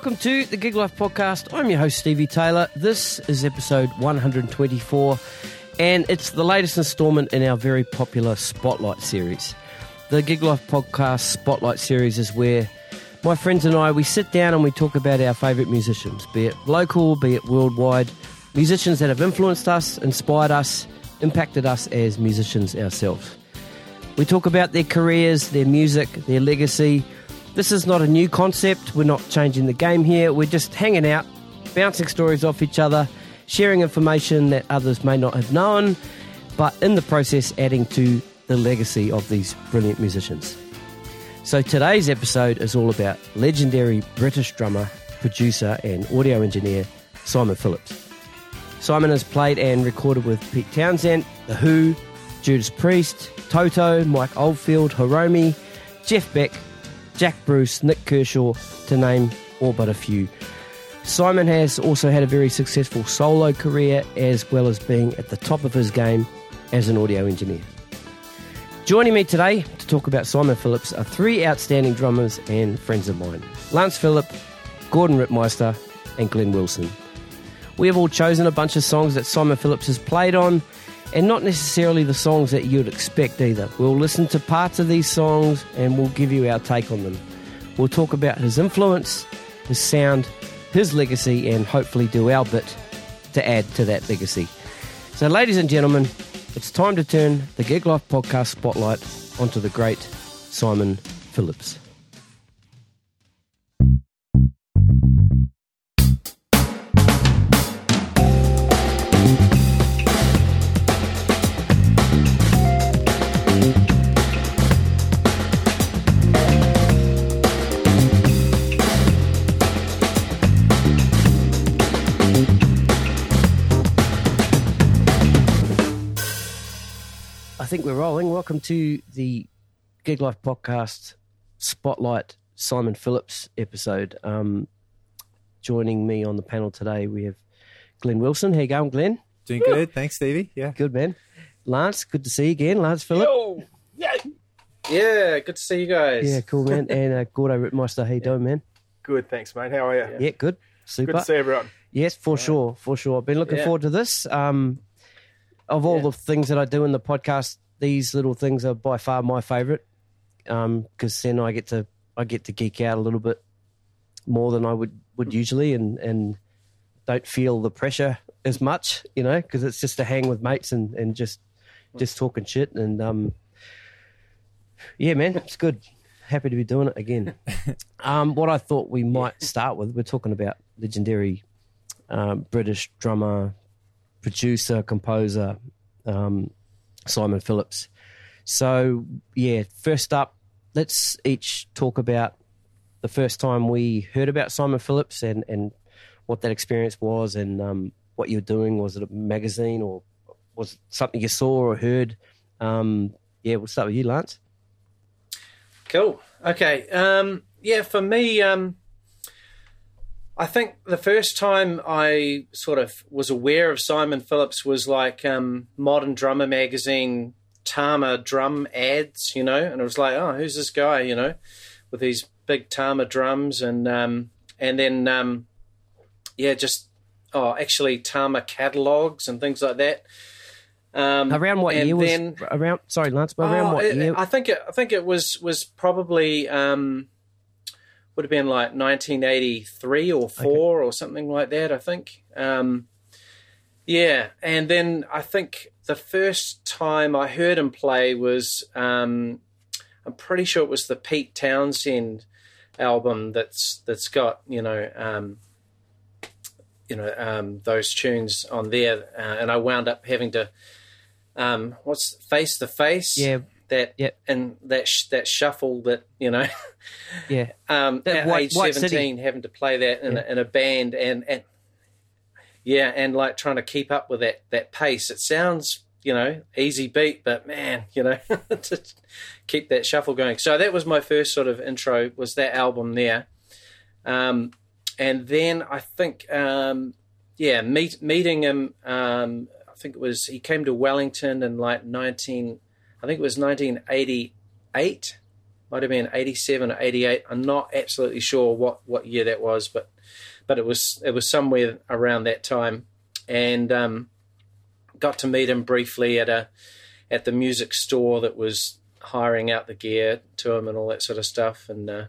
welcome to the Gig Life Podcast. I'm your host, Stevie Taylor. This is episode 124, and it's the latest installment in our very popular Spotlight series. The Gig Life Podcast Spotlight series is where my friends and I we sit down and we talk about our favourite musicians, be it local, be it worldwide, musicians that have influenced us, inspired us, impacted us as musicians ourselves. We talk about their careers, their music, their legacy this is not a new concept. We're not changing the game here. We're just hanging out, bouncing stories off each other, sharing information that others may not have known, but in the process, adding to the legacy of these brilliant musicians. So today's episode is all about legendary British drummer, producer, and audio engineer Simon Phillips. Simon has played and recorded with Pete Townshend, The Who, Judas Priest, Toto, Mike Oldfield, Hiromi, Jeff Beck, Jack Bruce, Nik Kershaw, to name all but a few. Simon has also had a very successful solo career as well as being at the top of his game as an audio engineer. Joining me today to talk about Simon Phillips are three outstanding drummers and friends of mine Lance Philip, Gordon Rytmeister, and Glenn Wilson. We have all chosen a bunch of songs that Simon Phillips has played on and not necessarily the songs that you'd expect either. We'll listen to parts of these songs and we'll give you our take on them. We'll talk about his influence, his sound, his legacy, and hopefully do our bit to add to that legacy. So, ladies and gentlemen, it's time to turn the Gig Life podcast spotlight onto the great Simon Phillips. Think we're rolling. Welcome to the Gig Life Podcast Spotlight Simon Phillips episode. Um, joining me on the panel today, we have Glenn Wilson. How you going, Glenn? Doing good. Thanks, Stevie. Yeah. Good, man. Lance, good to see you again. Lance Phillips. Yo! Yeah. Yeah, good to see you guys. Yeah, cool, man. and uh, Gordo Rytmeister, how you doing, man? Good, thanks, mate. How are you? Yeah, good. Super. Good to see everyone. Yes, for sure, for sure. I've been looking Yeah. forward to this. Um, of all Yeah. the things that I do in the podcast, these little things are by far my favourite because then I get to I get to geek out a little bit more than I would would usually, and and don't feel the pressure as much, you know, because it's just to hang with mates and and just just talking shit and um, yeah, man, it's good. Happy to be doing it again. um, what I thought we might start with, we're talking about legendary um, British drummer, producer, composer, um, Simon Phillips. So, yeah, first up, let's each talk about the first time we heard about Simon Phillips and, and what that experience was and um, what you were doing. Was it a magazine or was it something you saw or heard? Um, yeah, we'll start with you, Lance. Cool. Okay. Um, yeah, for me, um, I think the first time I sort of was aware of Simon Phillips was like um, Modern Drummer magazine Tama drum ads, you know, and it was like, oh, who's this guy, you know, with these big Tama drums, and um, and then um, yeah, just oh, actually Tama catalogs and things like that. Um, Around what year was then- around? Sorry, Lance, but around Oh, what year? I think it, I think it was was probably um, would have been like 1983 or four or something like that. I think. Um, yeah, and then I think the first time I heard him play was um, I'm pretty sure it was the Pete Townshend album that's that's got you know um, you know um, those tunes on there, uh, and I wound up having to um, what's face to face yeah, that Yeah. and that sh- that shuffle that you know yeah. um, That at White- age White City. seventeen having to play that in, Yeah. a, in a band and and yeah and like trying to keep up with that that pace. It sounds you know easy beat, but man, you know to keep that shuffle going. So that was my first sort of intro was that album there, um, and then I think um, yeah meet, meeting him. Um, I think it was he came to Wellington in like nineteen. I think it was nineteen eighty eight might have been 87 or 88. I'm not absolutely sure what, what year that was, but but it was it was somewhere around that time, and um, got to meet him briefly at a at the music store that was hiring out the gear to him and all that sort of stuff, and uh,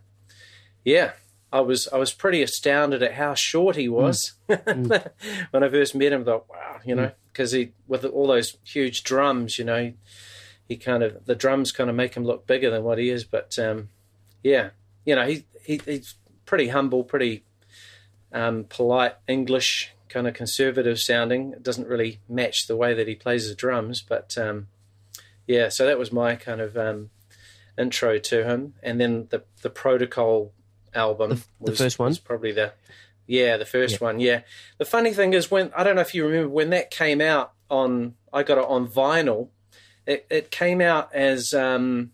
yeah, I was I was pretty astounded at how short he was mm. when I first met him. I thought, wow, you know, because mm. he with all those huge drums, you know, he kind of the drums kind of make him look bigger than what he is. But um, yeah, you know, he, he he's pretty humble, pretty um, polite English, kind of conservative sounding. It doesn't really match the way that he plays the drums, but um, yeah. So that was my kind of um, intro to him, and then the the protocol album. The, was, the first one, was probably the yeah, the first yeah. one. Yeah. The funny thing is when I don't know if you remember when that came out on I got it on vinyl. It, it came out as um,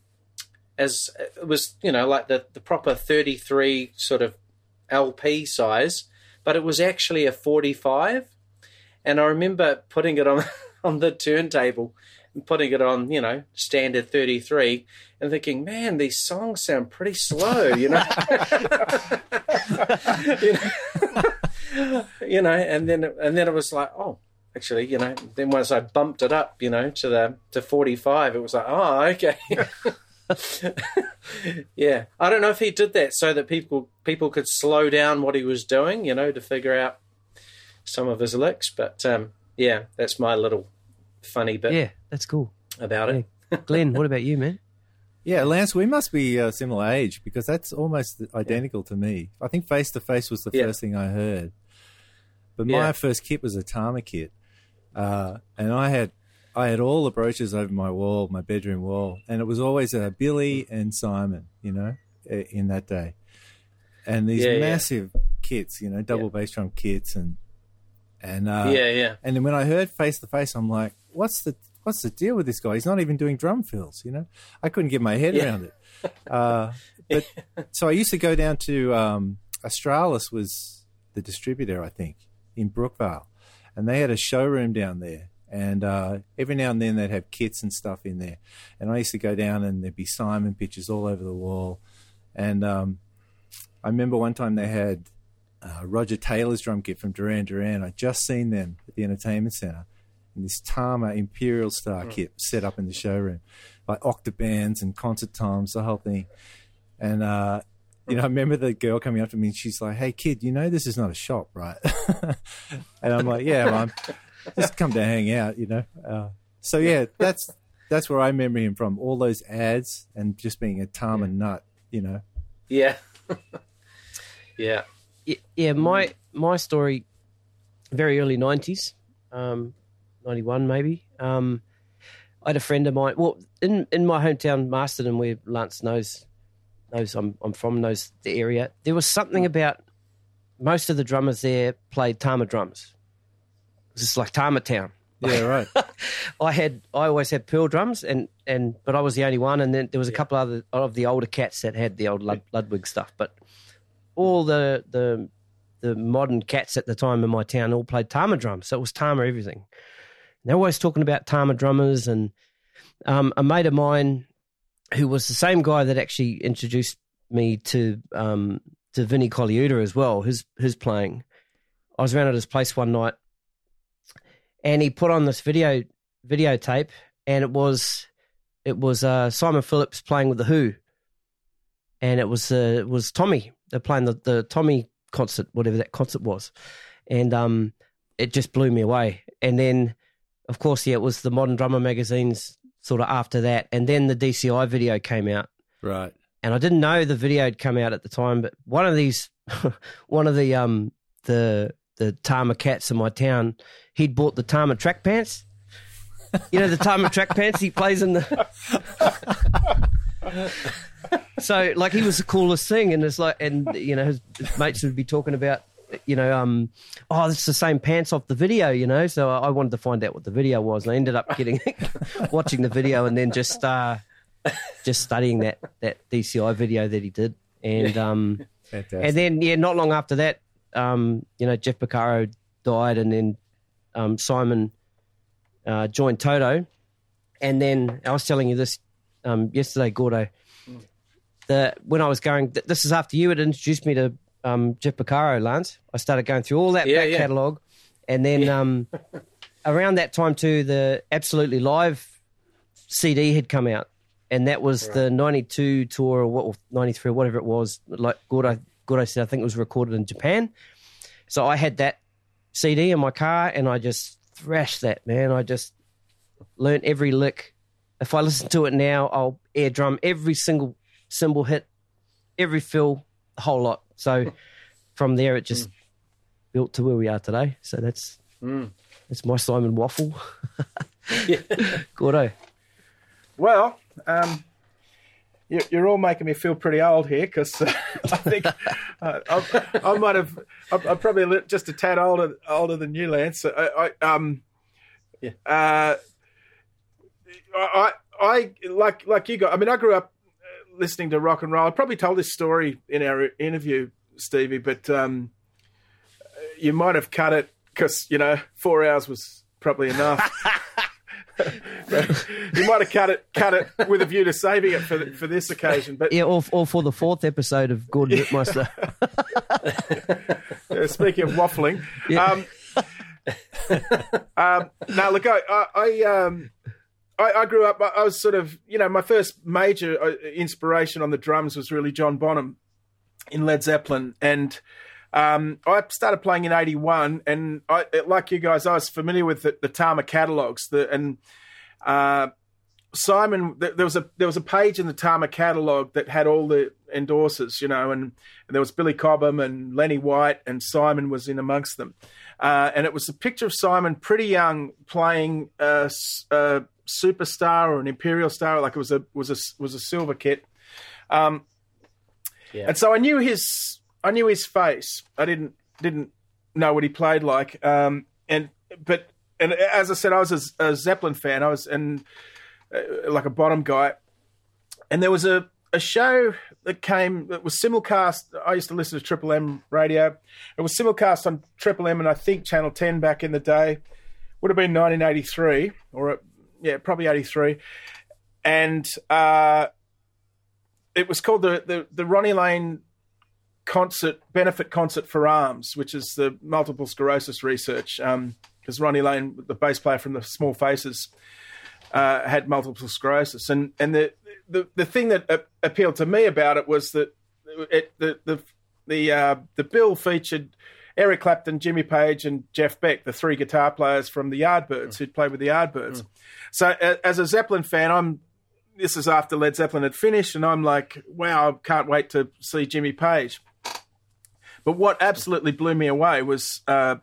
as it was you know like the the proper 33 sort of LP size, but it was actually a 45. And I remember putting it on on the turntable and putting it on, you know, standard 33 and thinking, man, these songs sound pretty slow, you know. you, know you know, and then and then it was like, oh, actually, you know, then once I bumped it up, you know, to the to 45, it was like, oh, okay. yeah, I don't know if he did that so that people people could slow down what he was doing, you know, to figure out some of his licks. But um, yeah, that's my little funny bit. Yeah, that's cool about yeah. it. Glenn, what about you, man? Yeah, Lance, we must be a similar age because that's almost identical yeah. to me. I think Face to Face was the yeah. first thing I heard, but my first kit was a Tama kit, uh, and I had I had all the brochures over my wall, my bedroom wall, and it was always uh, Billy and Simon, you know, in that day, and these massive kits, you know, double bass drum kits, and and uh, yeah, yeah. And then when I heard Face to Face, I'm like, what's the what's the deal with this guy? He's not even doing drum fills, you know. I couldn't get my head yeah. around it. Uh, but so I used to go down to um, Australis was the distributor, I think, in Brookvale, and they had a showroom down there. And uh, every now and then they'd have kits and stuff in there. And I used to go down and there'd be Simon pictures all over the wall. And um, I remember one time they had uh, Roger Taylor's drum kit from Duran Duran. I'd just seen them at the entertainment center and this Tama Imperial Star mm. kit set up in the showroom, like octobans and concert times, the whole thing. And uh, you know, I remember the girl coming up to me and she's like, "Hey, kid, you know this is not a shop, right?" and I'm like, "Yeah, mom, just come to hang out," you know. Uh, so yeah, that's that's where I remember him from. All those ads and just being a Tama yeah. nut, you know. Yeah. yeah. Yeah, my my story, very early '90s. Um, 91 maybe. Um, I had a friend of mine. Well, in in my hometown, Masterton, where Lance knows knows I'm I'm from, knows the area. There was something about most of the drummers there played Tama drums. It's just like Tama Town. Yeah, right. I had I always had Pearl drums, and and but I was the only one, and then there was a yeah. couple other of the older cats that had the old Lud, Ludwig stuff, but all the the the modern cats at the time in my town all played Tama drums, so it was Tama everything. They're always talking about Tama drummers, and um, a mate of mine who was the same guy that actually introduced me to um, to Vinnie Colaiuta as well. who's his playing. I was around at his place one night, and he put on this video videotape, and it was it was uh, Simon Phillips playing with the Who, and it was uh, it was Tommy. They're playing the the Tommy concert, whatever that concert was, and um, it just blew me away. And then of course, yeah, it was the Modern Drummer magazines sort of after that, and then the DCI video came out. Right. And I didn't know the video had come out at the time, but one of these, one of the um the the Tama cats in my town, he'd bought the Tama track pants. You know the Tama track pants he plays in the. so like he was the coolest thing, and it's like, and you know his, his mates would be talking about you know, um, oh, it's the same pants off the video, you know. So I wanted to find out what the video was, and I ended up getting watching the video and then just uh, just studying that that DCI video that he did, and um, and then yeah, not long after that, um, you know, Jeff Porcaro died, and then um, Simon uh, joined Toto, and then I was telling you this um, yesterday, Gordo. the when I was going, this is after you had introduced me to um, Jeff Porcaro, Lance. I started going through all that Yeah, back yeah. catalogue, and then um, around that time too, the Absolutely Live CD had come out, and that was the '92 tour or what, or '93 or whatever it was. Like Gordo, Gordo said, I think it was recorded in Japan. So I had that CD in my car, and I just thrashed that man. I just learned every lick. If I listen to it now, I'll air drum every single cymbal hit, every fill, the whole lot. So from there, it just built to where we are today. So that's that's my Simon Waffle. Gordo. Well, um, you, you're all making me feel pretty old here because uh, I think uh, I, I might have. I'm, I'm probably just a tad older older than you, Lance. I, I um, Yeah. uh, I, I like like you got. I mean, I grew up listening to rock and roll. I probably told this story in our interview, Stevie, but um, you might have cut it because you know four hours was probably enough. you might have cut it cut it with a view to saving it for for this occasion. But Yeah, all, all for the fourth episode of Gordon Rytmeister. uh, speaking of waffling, Yeah. um, um, now look, I I, I um. I, I grew up. I was sort of, you know, my first major uh, inspiration on the drums was really John Bonham in Led Zeppelin, and um, I started playing in '81. And I, like you guys, I was familiar with the, the Tama catalogs. The and uh, Simon, th- there was a there was a page in the Tama catalog that had all the endorsers, you know, and, and there was Billy Cobham and Lenny White, and Simon was in amongst them. Uh, and it was a picture of Simon, pretty young, playing s- a superstar or an imperial star, like it was a was a was a silver kit. Um, Yeah. And so I knew his I knew his face. I didn't didn't know what he played like. Um, and but and as I said, I was a, a Zeppelin fan. I was and uh, like a Bonham guy. And there was a, a show that came that was simulcast. I used to listen to Triple M radio. It was simulcast on Triple M and I think Channel 10 back in the day. Would have been 1983 or yeah, probably 83. And uh, it was called the, the, the Ronnie Lane concert benefit concert for arms, which is the multiple sclerosis research. Because Ronnie Lane, the bass player from the Small Faces, uh, had multiple sclerosis, and and the the, the thing that uh, appealed to me about it was that it, the the the uh, the bill featured Eric Clapton, Jimmy Page, and Jeff Beck, the three guitar players from the Yardbirds who'd played with the Yardbirds. So as a Zeppelin fan, I'm this is after Led Zeppelin had finished, and I'm like, wow, I can't wait to see Jimmy Page. But what absolutely blew me away was uh,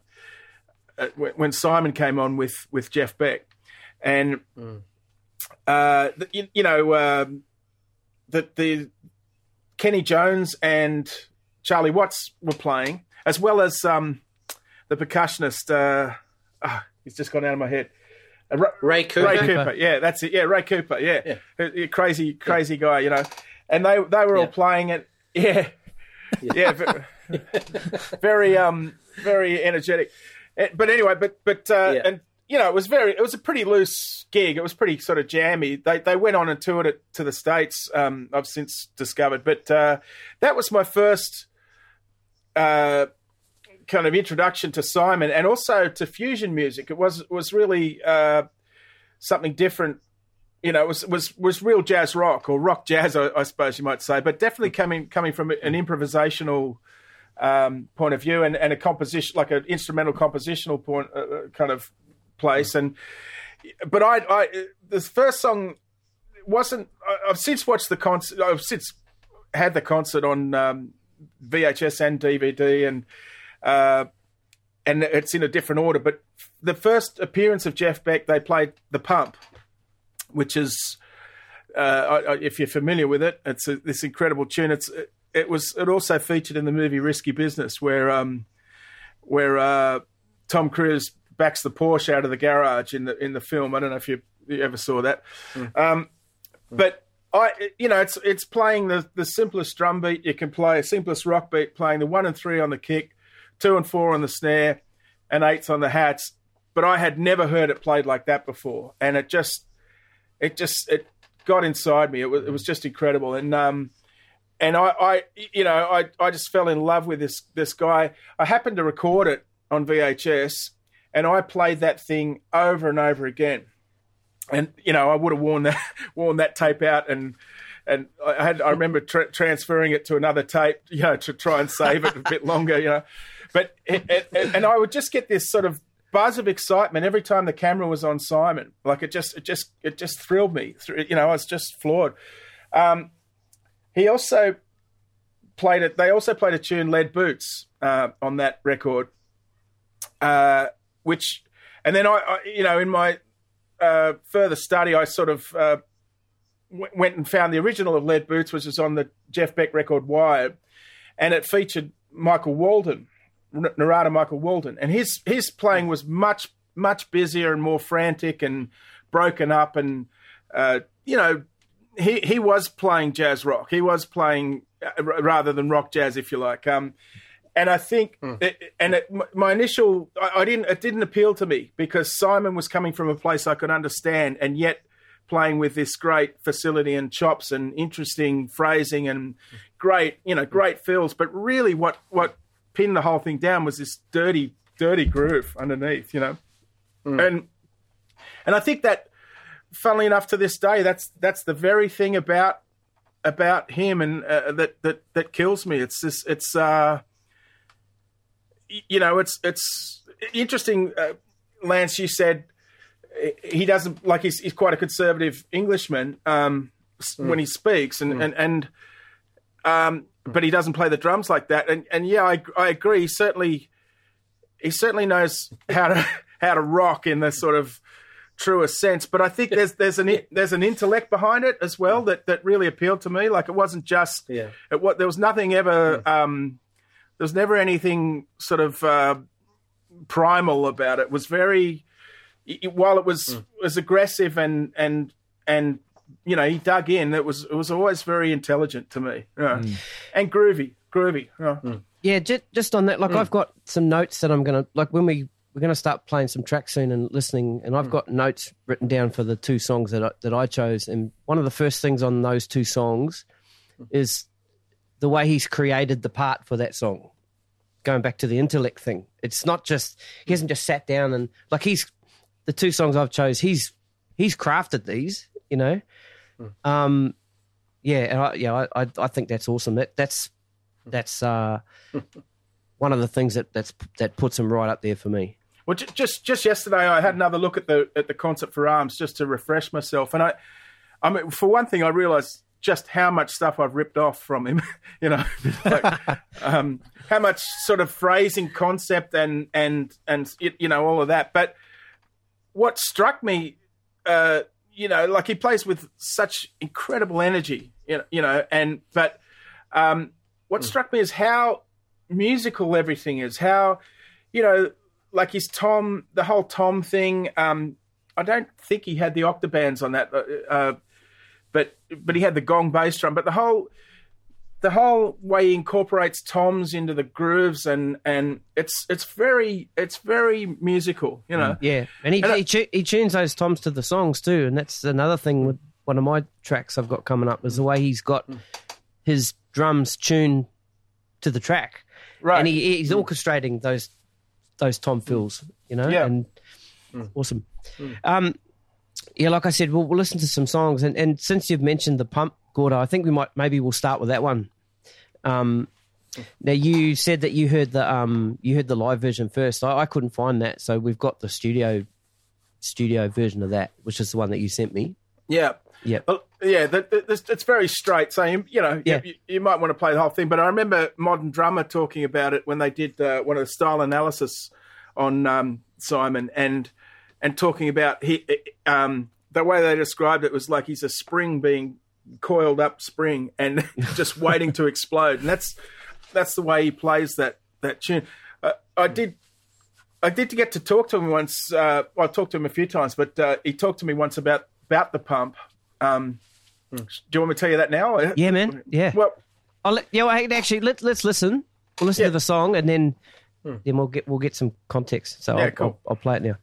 uh, when Simon came on with with Jeff Beck, and uh, you, you know um, the the Kenny Jones and Charlie Watts were playing, as well as um, the percussionist. Uh, ah, he's just gone out of my head. Uh, Ra- Ray Cooper. Ray Cooper, yeah, that's it. Yeah, Ray Cooper, yeah, Yeah. A- a crazy, crazy guy, you know. And they they were all Yeah. playing it, yeah, yeah, ve- very um very energetic. But anyway, but but uh, Yeah. and you know it was very it was a pretty loose gig. It was pretty sort of jammy. They they went on and toured it to the states. Um, I've since discovered, but uh, that was my first uh, kind of introduction to Simon and also to fusion music. It was was really uh, something different. You know, it was was was real jazz rock or rock jazz, I, I suppose you might say, but definitely coming coming from an improvisational um, point of view and, and a composition like an instrumental compositional point uh, uh, kind of place. And but I, I the first song wasn't. I, I've since watched the concert. I've since had the concert on um, VHS and DVD, and uh, and it's in a different order. But the first appearance of Jeff Beck, they played the Pump, which is. Uh, if you're familiar with it, it's a, this incredible tune. It's it was it also featured in the movie Risky Business, where um, where uh, Tom Cruise backs the Porsche out of the garage in the in the film. I don't know if you, you ever saw that, um, but I you know it's it's playing the the simplest drum beat you can play, simplest rock beat, playing the one and three on the kick, two and four on the snare, and eights on the hats. But I had never heard it played like that before, and it just it just it got inside me. It was it was just incredible, and um, and I, I, you know, I, I just fell in love with this this guy. I happened to record it on VHS, and I played that thing over and over again. And you know, I would have worn that worn that tape out, and and I had I remember tra- transferring it to another tape, you know, to try and save it a bit longer, you know. But it, it, and I would just get this sort of buzz of excitement every time the camera was on Simon. Like it just it just it just thrilled me. You know, I was just floored. Um, he also played it. They also played a tune, "Lead Boots," uh, on that record, uh, which, and then I, I, you know, in my uh, further study, I sort of uh, w- went and found the original of "Lead Boots," which was on the Jeff Beck record "Wired," and it featured Michael Walden, Narada Michael Walden, and his his playing was much much busier and more frantic and broken up, and uh, you know he he was playing jazz rock. He was playing uh, rather than rock jazz, if you like. Um, and I think, mm. it, and it, my initial, I, I, didn't, it didn't appeal to me because Simon was coming from a place I could understand, and yet playing with this great facility and chops and interesting phrasing and great, you know, great fills. But really, what what pinned the whole thing down was this dirty, dirty groove underneath, you know, mm. and and I think that funnily enough, to this day, that's that's the very thing about about him and uh, that that that kills me. It's this. It's uh, you know, it's it's interesting. Uh, Lance, you said he doesn't like he's, he's quite a conservative Englishman um, mm. when he speaks, and mm. and and um, but he doesn't play the drums like that. And and yeah, I I agree. He certainly he certainly knows how to how to rock in the sort of truest sense. But I think there's there's an there's an intellect behind it as well that that really appealed to me. Like it wasn't just yeah. It, what there was nothing ever. Yeah. Um, there was never anything sort of uh, primal about it. it was very it, while it was mm. was aggressive and and and you know he dug in. It was it was always very intelligent to me. mm. and groovy, groovy. Yeah. Mm. Yeah, just, just on that, like mm. I've got some notes that I'm gonna like when we we're going to start playing some tracks soon and listening. And I've mm. got notes written down for the two songs that I, that I chose. And one of the first things on those two songs mm. is the way he's created the part for that song. Going back to the intellect thing, it's not just he hasn't just sat down and like he's the two songs I've chose. He's he's crafted these, you know. Mm. Um, yeah, and I, yeah, I, I think that's awesome. That that's that's uh, one of the things that that's that puts him right up there for me. Well, just just yesterday, I had another look at the at the concert for arms just to refresh myself, and I, I mean, for one thing, I realised just how much stuff I've ripped off from him. you know, like, um, how much sort of phrasing, concept, and and and you know all of that. But what struck me, uh, you know, like he plays with such incredible energy, you know, you know and but um, what mm. struck me is how musical everything is. How you know like his tom, the whole tom thing. Um, I don't think he had the octobans on that, uh, uh, but he had the gong bass drum. But the whole the whole way he incorporates toms into the grooves and and it's it's very it's very musical, you know. Yeah, and he and he, he tunes those toms to the songs too, and that's another thing with one of my tracks I've got coming up is the way he's got his drums tuned to the track, right? And he, he's orchestrating those those tom fills, you know, yeah. and mm. awesome. Mm. Um, yeah, like I said, we'll, we'll listen to some songs, and, and since you've mentioned the pump, Gordo, I think we might maybe we'll start with that one. Um, now you said that you heard the um you heard the live version first. I, I couldn't find that, so we've got the studio studio version of that, which is the one that you sent me. Yeah, yeah, well, yeah. The, the, it's very straight. So you, you know, yeah. You, you, might want to play the whole thing. But I remember Modern Drummer talking about it when they did uh, one of the style analysis on um, Simon, and and talking about he um, the way they described it was like he's a spring being coiled up spring and just waiting to explode, and that's that's the way he plays that that tune. Uh, I did I did get to talk to him once. Uh, well, I talked to him a few times, but uh, he talked to me once about about the pump um, hmm. Do you want me to tell you that now? Yeah, man. Yeah. Well, I'll let, yeah. Well, actually, let's let's listen. We'll listen yeah. to the song, and then hmm. then we'll get we'll get some context. So yeah, I'll, cool. I'll, I'll play it now.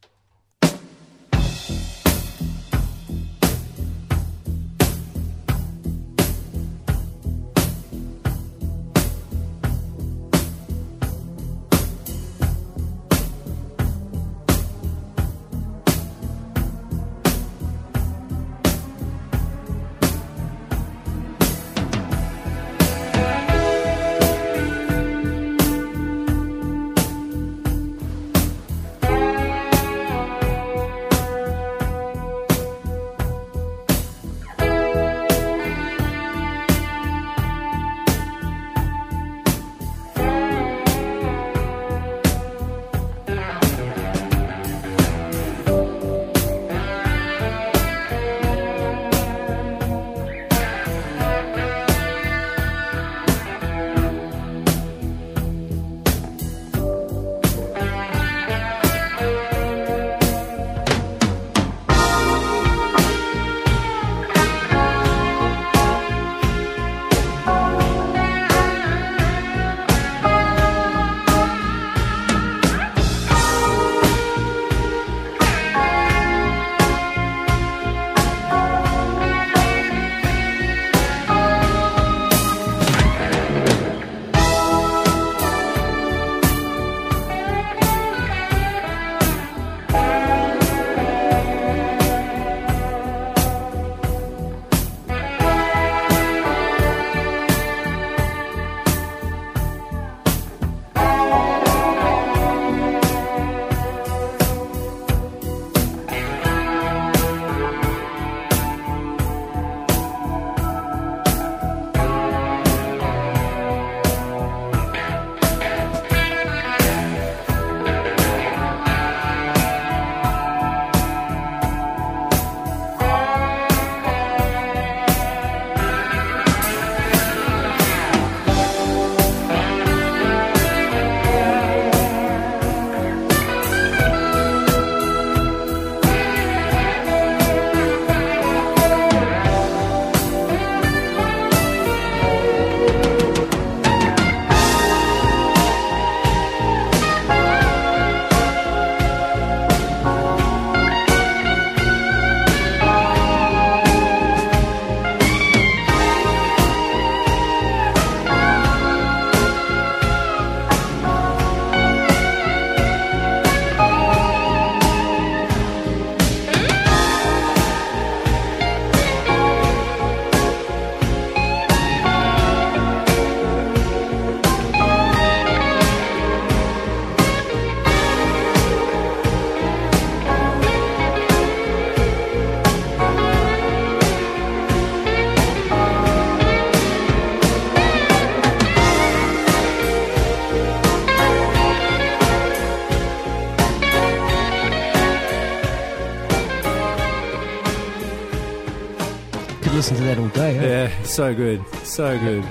Day. Yeah, so good, so good.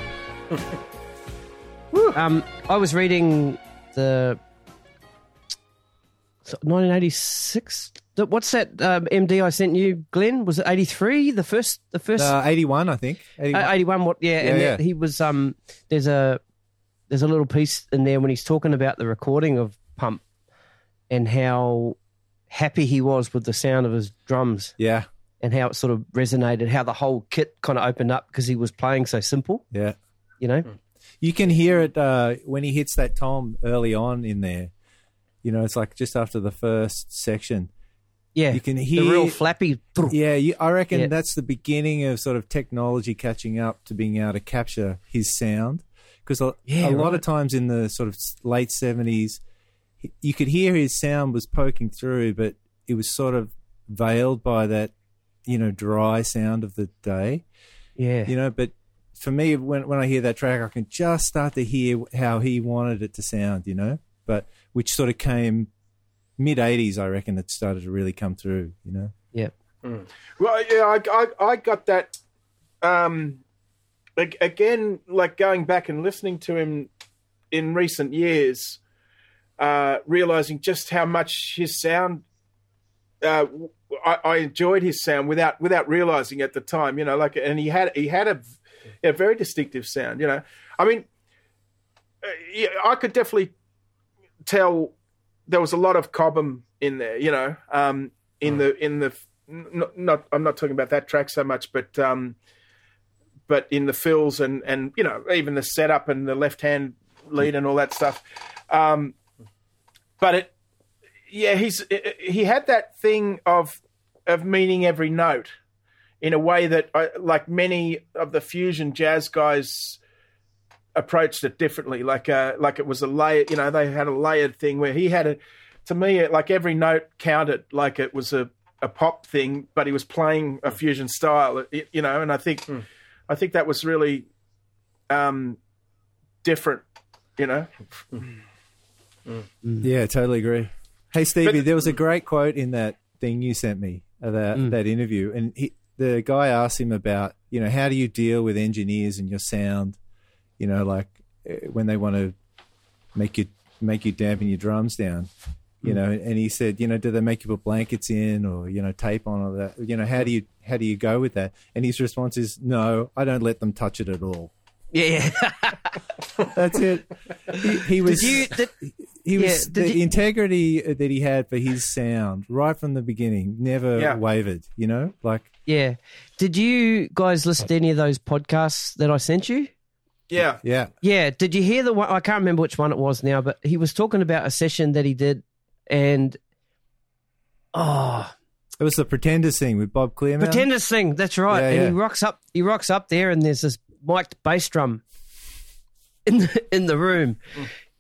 Um, I was reading the 1986. What's that um, MD I sent you, Glenn? Was it 83? The first, the first Uh, Eighty-one, I think. 81. Uh, 81 what yeah, and Yeah, that yeah. he was um there's a there's a little piece in there when he's talking about the recording of pump and how happy he was with the sound of his drums yeah, and how it sort of resonated how the whole kit kind of opened up because he was playing so simple yeah. you know You can hear it uh, when he hits that tom early on in there. You know, it's like just after the first section. yeah You can the hear real flappy Yeah, you, I reckon Yeah. that's the beginning of sort of technology catching up to being able to capture his sound. Because a, Yeah, a lot of times in the sort of late seventies, you could hear his sound was poking through, but it was sort of veiled by that, you know, dry sound of the day. yeah You know, but for me, when when I hear that track, I can just start to hear how he wanted it to sound. You know, but which sort of came mid '80s, I reckon, it started to really come through. You know. yeah Well, yeah, I, I, I got that. Um, ag- again, like going back and listening to him in recent years, uh, realizing just how much his sound. Uh, I, I enjoyed his sound without without realizing at the time, you know, like, and he had he had a, a very distinctive sound, you know. I mean, uh, I could definitely tell there was a lot of Cobham in there, you know, um, in the in the not, not I'm not talking about that track so much, but um, but in the fills and and you know even the setup and the left hand lead and all that stuff. Um, but it, yeah, he's he had that thing of of meaning every note in a way that I, like many of the fusion jazz guys approached it differently. Like uh like it was a layer you know they had a layered thing where he had a to me like every note counted like it was a a pop thing but he was playing a hmm. fusion style you know and i think hmm. i think that was really um different you know? Hmm. Yeah, totally agree. Hey Stevie, But- there was a great quote in that thing you sent me that that interview, and he, the guy asked him about you know how do you deal with engineers and your sound, you know, like uh, when they want to make you make you dampen your drums down, you know, and he said, you know, do they make you put blankets in or you know tape on or that, you know, how do you how do you go with that? And his response is, no, I don't let them touch it at all. Yeah That's it. He, he was did you did, he was Yeah, the you- integrity that he had for his sound right from the beginning never Yeah. wavered you know like yeah did you guys listen to any of those podcasts that i sent you yeah yeah Yeah, did you hear the one? I can't remember which one it was now, but he was talking about a session that he did, and oh, it was the pretenders thing with bob clearmountain pretenders thing. That's right. Yeah, and he rocks up. He rocks up there, and there's this mic'd bass drum in the, in the room.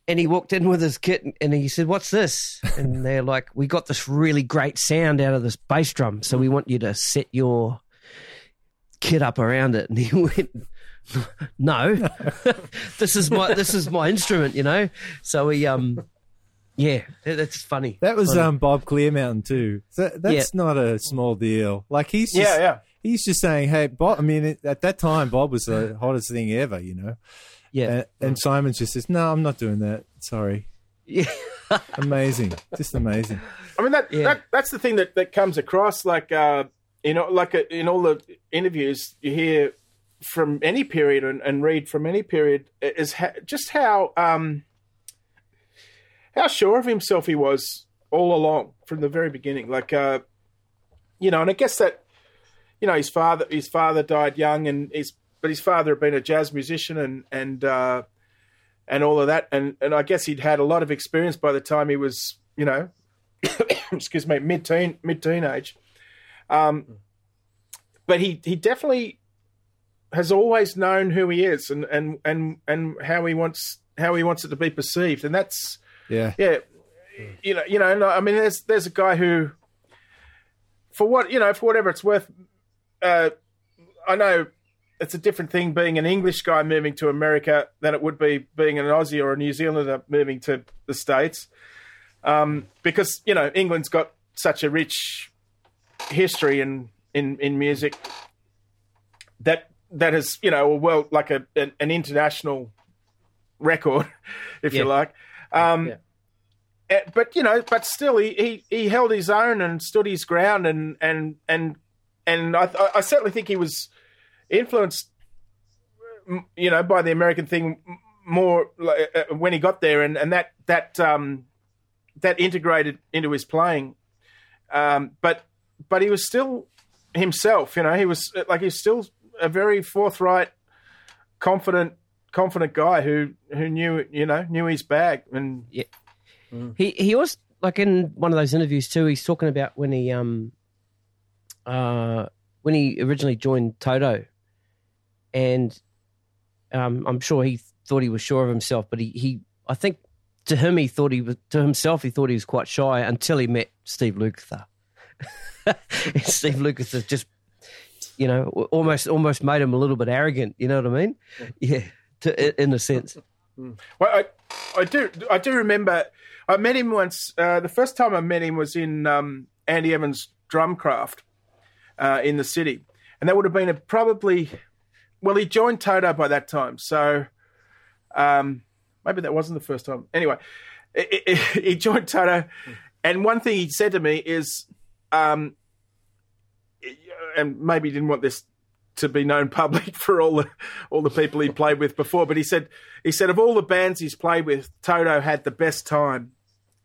And he walked in with his kit, and he said, "What's this?" And they're like, "We got this really great sound out of this bass drum, so we want you to set your kit up around it." And he went, "No, this is my this is my instrument, you know." So he, um, yeah, that- that's funny. that was Funny. um bob clearmountain too so that's not a small deal like he's just, yeah yeah he's just saying hey bob i mean at that time bob was the hottest thing ever you know? Yeah, and, and simon just says no i'm not doing that. Sorry. Yeah, amazing. Just amazing. I mean that, Yeah. that that's the thing that, that comes across like uh you know like uh, in all the interviews you hear from any period and, and read from any period is ha- just how um how sure of himself he was all along from the very beginning. Like uh you know and I guess that you know his father his father died young and his but his father had been a jazz musician and and uh and all of that and and I guess he'd had a lot of experience by the time he was you know excuse me, mid teen, mid teenage. Um, but he he definitely has always known who he is and and and and how he wants how he wants it to be perceived, and that's yeah yeah, you know, you know. I mean, there's there's a guy who, for what you know, for whatever it's worth, uh, I know it's a different thing being an English guy moving to America than it would be being an Aussie or a New Zealander moving to the States um, because you know England's got such a rich history in in in music, that that has you know well like a an, an international record, if Yeah. you like. Um, Yeah. eh, But you know, but still, he, he, he held his own and stood his ground, and and and and I, I certainly think he was influenced, you know, by the American thing more like, uh, when he got there, and and that that um, that integrated into his playing. Um, but but he was still himself, you know. He was like he's still a very forthright, confident, confident guy who who knew you know knew his bag and He he was like in one of those interviews too. He's talking about when he um uh when he originally joined Toto, and um I'm sure he thought he was sure of himself, but he he I think to him he thought he was to himself he thought he was quite shy until he met Steve Lukather. Steve Lukather just you know almost almost made him a little bit arrogant. You know what I mean? Yeah, to, in a sense. Well, I, I do, I do remember. I met him once. Uh, the first time I met him was in um, Andy Evans' Drumcraft uh, in the city, and that would have been a, probably. Well, he joined Toto by that time, so um, maybe that wasn't the first time. Anyway, i i he joined Toto, and one thing he said to me is, um, and maybe he didn't want this to be known public for all the all the people he played with before. But he said he said of all the bands he's played with, Toto had the best time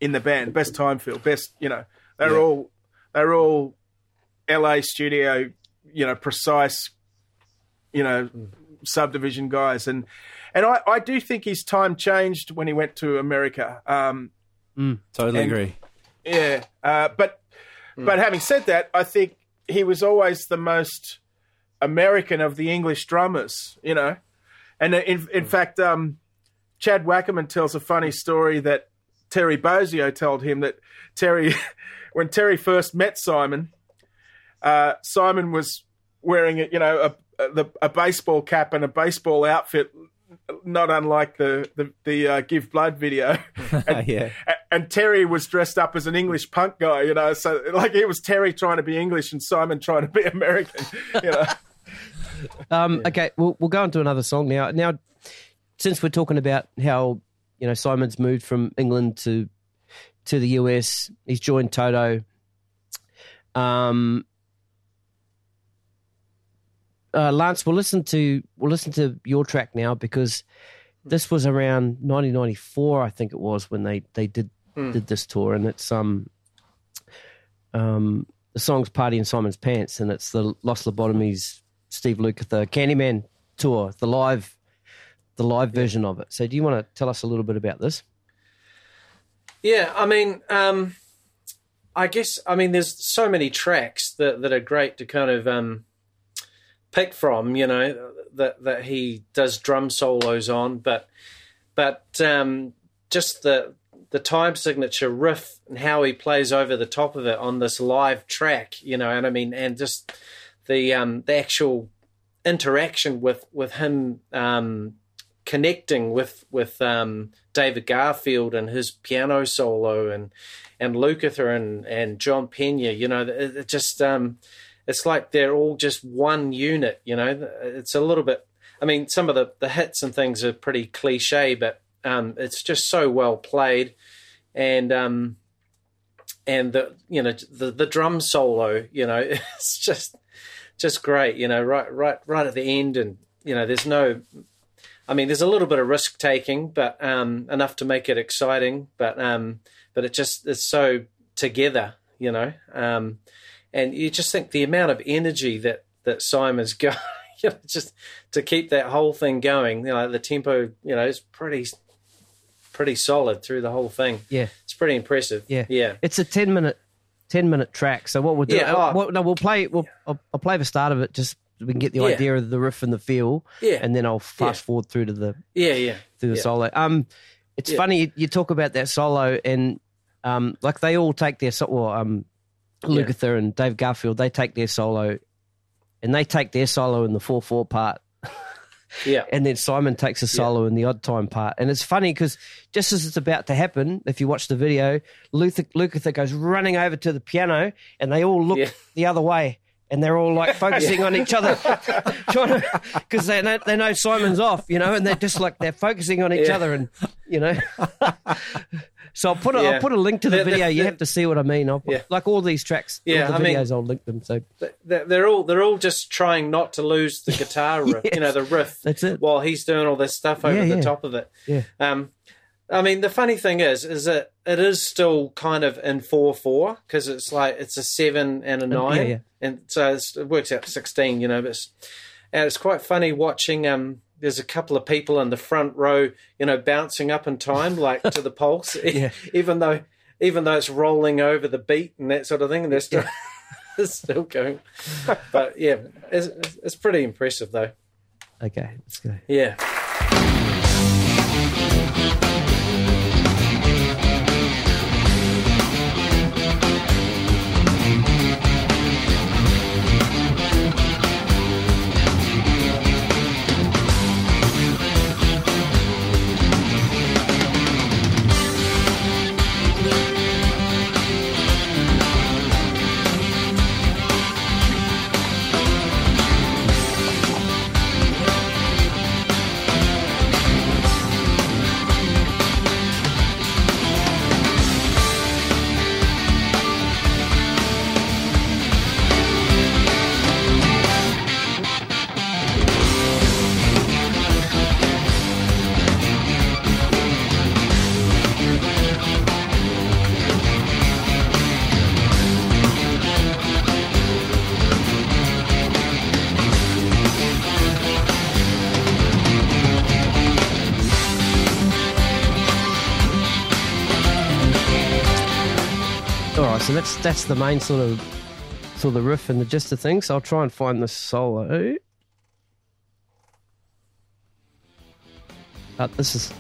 in the band, best time feel, best you know. They're Yeah. all they're all LA studio, you know, precise, you know, subdivision guys. And and I, I do think his time changed when he went to America. Um, Totally And- agree. yeah, uh, but but having said that, I think he was always the most American of the English drummers, you know. And in in fact, um, Chad Wackerman tells a funny story that Terry Bozzio told him that Terry, when Terry first met Simon, uh, Simon was wearing a, you know a, a, a baseball cap and a baseball outfit, not unlike the the, the uh, Give Blood video. And- yeah. and Terry was dressed up as an English punk guy, you know. So like it was Terry trying to be English and Simon trying to be American, you know. Um, Okay, we'll we'll go on to another song now. Now, since we're talking about how you know Simon's moved from England to to the US, he's joined Toto. Um, uh, Lance, we'll listen to we'll listen to your track now because this was around 1994, I think it was when they they did did this tour, and it's um um the song's "Party in Simon's Pants," and it's the Los Lobotomys Steve Lukather Candyman tour, the live the live version of it. So, do you want to tell us a little bit about this? Yeah, I mean, um, I guess I mean there's so many tracks that, that are great to kind of um, pick from, you know, that that he does drum solos on, but but um, just the the time signature riff and how he plays over the top of it on this live track, you know, and I mean, and just the um, the actual interaction with with him um, connecting with with um, David Garfield and his piano solo and and Lukather and and John Pena, you know, it, it just um, it's like they're all just one unit. You know, it's a little bit. I mean, some of the the hits and things are pretty cliche, but um, it's just so well played, and um, and the you know the the drum solo, you know, it's just just great. You know, right right right at the end, and you know, there's no I mean, there's a little bit of risk taking, but um, enough to make it exciting. But um, but it just it's so together, you know. Um, and you just think the amount of energy that that Simon's got, you know, just to keep that whole thing going. You know, the tempo, you know, is pretty pretty solid through the whole thing. Yeah, It's pretty impressive. yeah, yeah. It's a ten minute ten minute track. So what we'll do? Yeah, oh. what- no, we'll play. We'll I'll, I'll play the start of it just so we can get the Yeah. idea of the riff and the feel. Yeah. and then I'll fast Yeah. forward through to the Yeah, yeah, through the solo. Um, it's funny you, you talk about that solo and um, like they all take their so- well, um, Lukather and Dave Garfield they take their solo, and they take their solo in the four four part, yeah, and then Simon takes a solo in the odd time part. And it's funny because just as it's about to happen, if you watch the video, Luther, Lukather goes running over to the piano, and they all look Yeah. the other way. and they're all like focusing on each other, trying to because they know they know Simon's off, you know, and they're just like they're focusing on each Yeah. other, and you know. So I'll put a, Yeah. will put a link to the The- the- video. you the- have to see what I mean. I'll put, Yeah. like all these tracks, Yeah, all the I mean- videos. I'll link them. So They're all they're all just trying not to lose the guitar riff, you know, the riff. That's it. While he's doing all this stuff over Yeah, the top of it. yeah, Um, I mean, the funny thing is, is that it is still kind of in four four because it's like it's a seven and a nine, yeah, yeah. and so it's, it works out sixteen. You know, but it's, and it's quite funny watching. Um, there's a couple of people in the front row, you know, bouncing up in time like to the pulse, Yeah. even though even though it's rolling over the beat and that sort of thing, and they're still it's still going. But yeah, it's, it's- it's pretty impressive though. okay, let's go. Yeah. That's the main sort of sort of the riff and the gist of things. So I'll try and find the solo. Uh, this is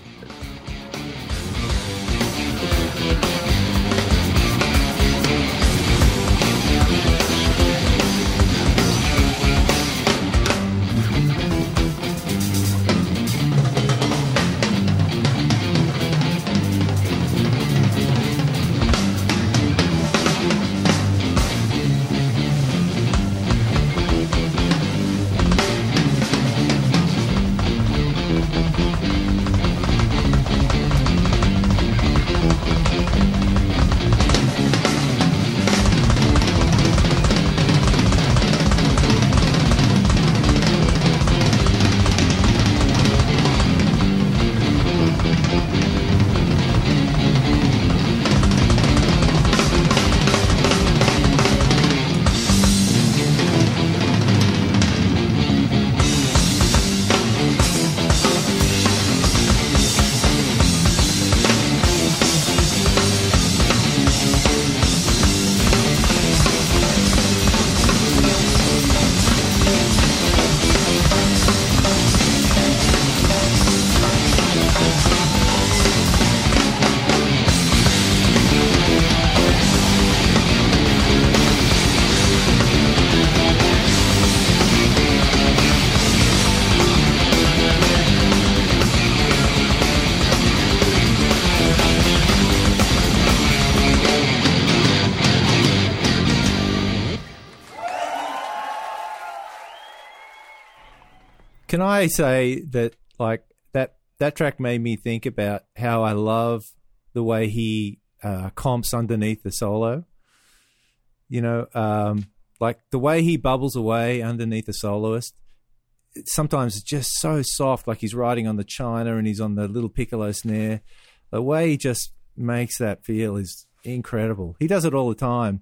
Can I say that like that that track made me think about how I love the way he uh, comps underneath the solo. You know, um, like the way he bubbles away underneath the soloist. Sometimes it's just so soft, like he's riding on the china and he's on the little piccolo snare. The way he just makes that feel is incredible. He does it all the time,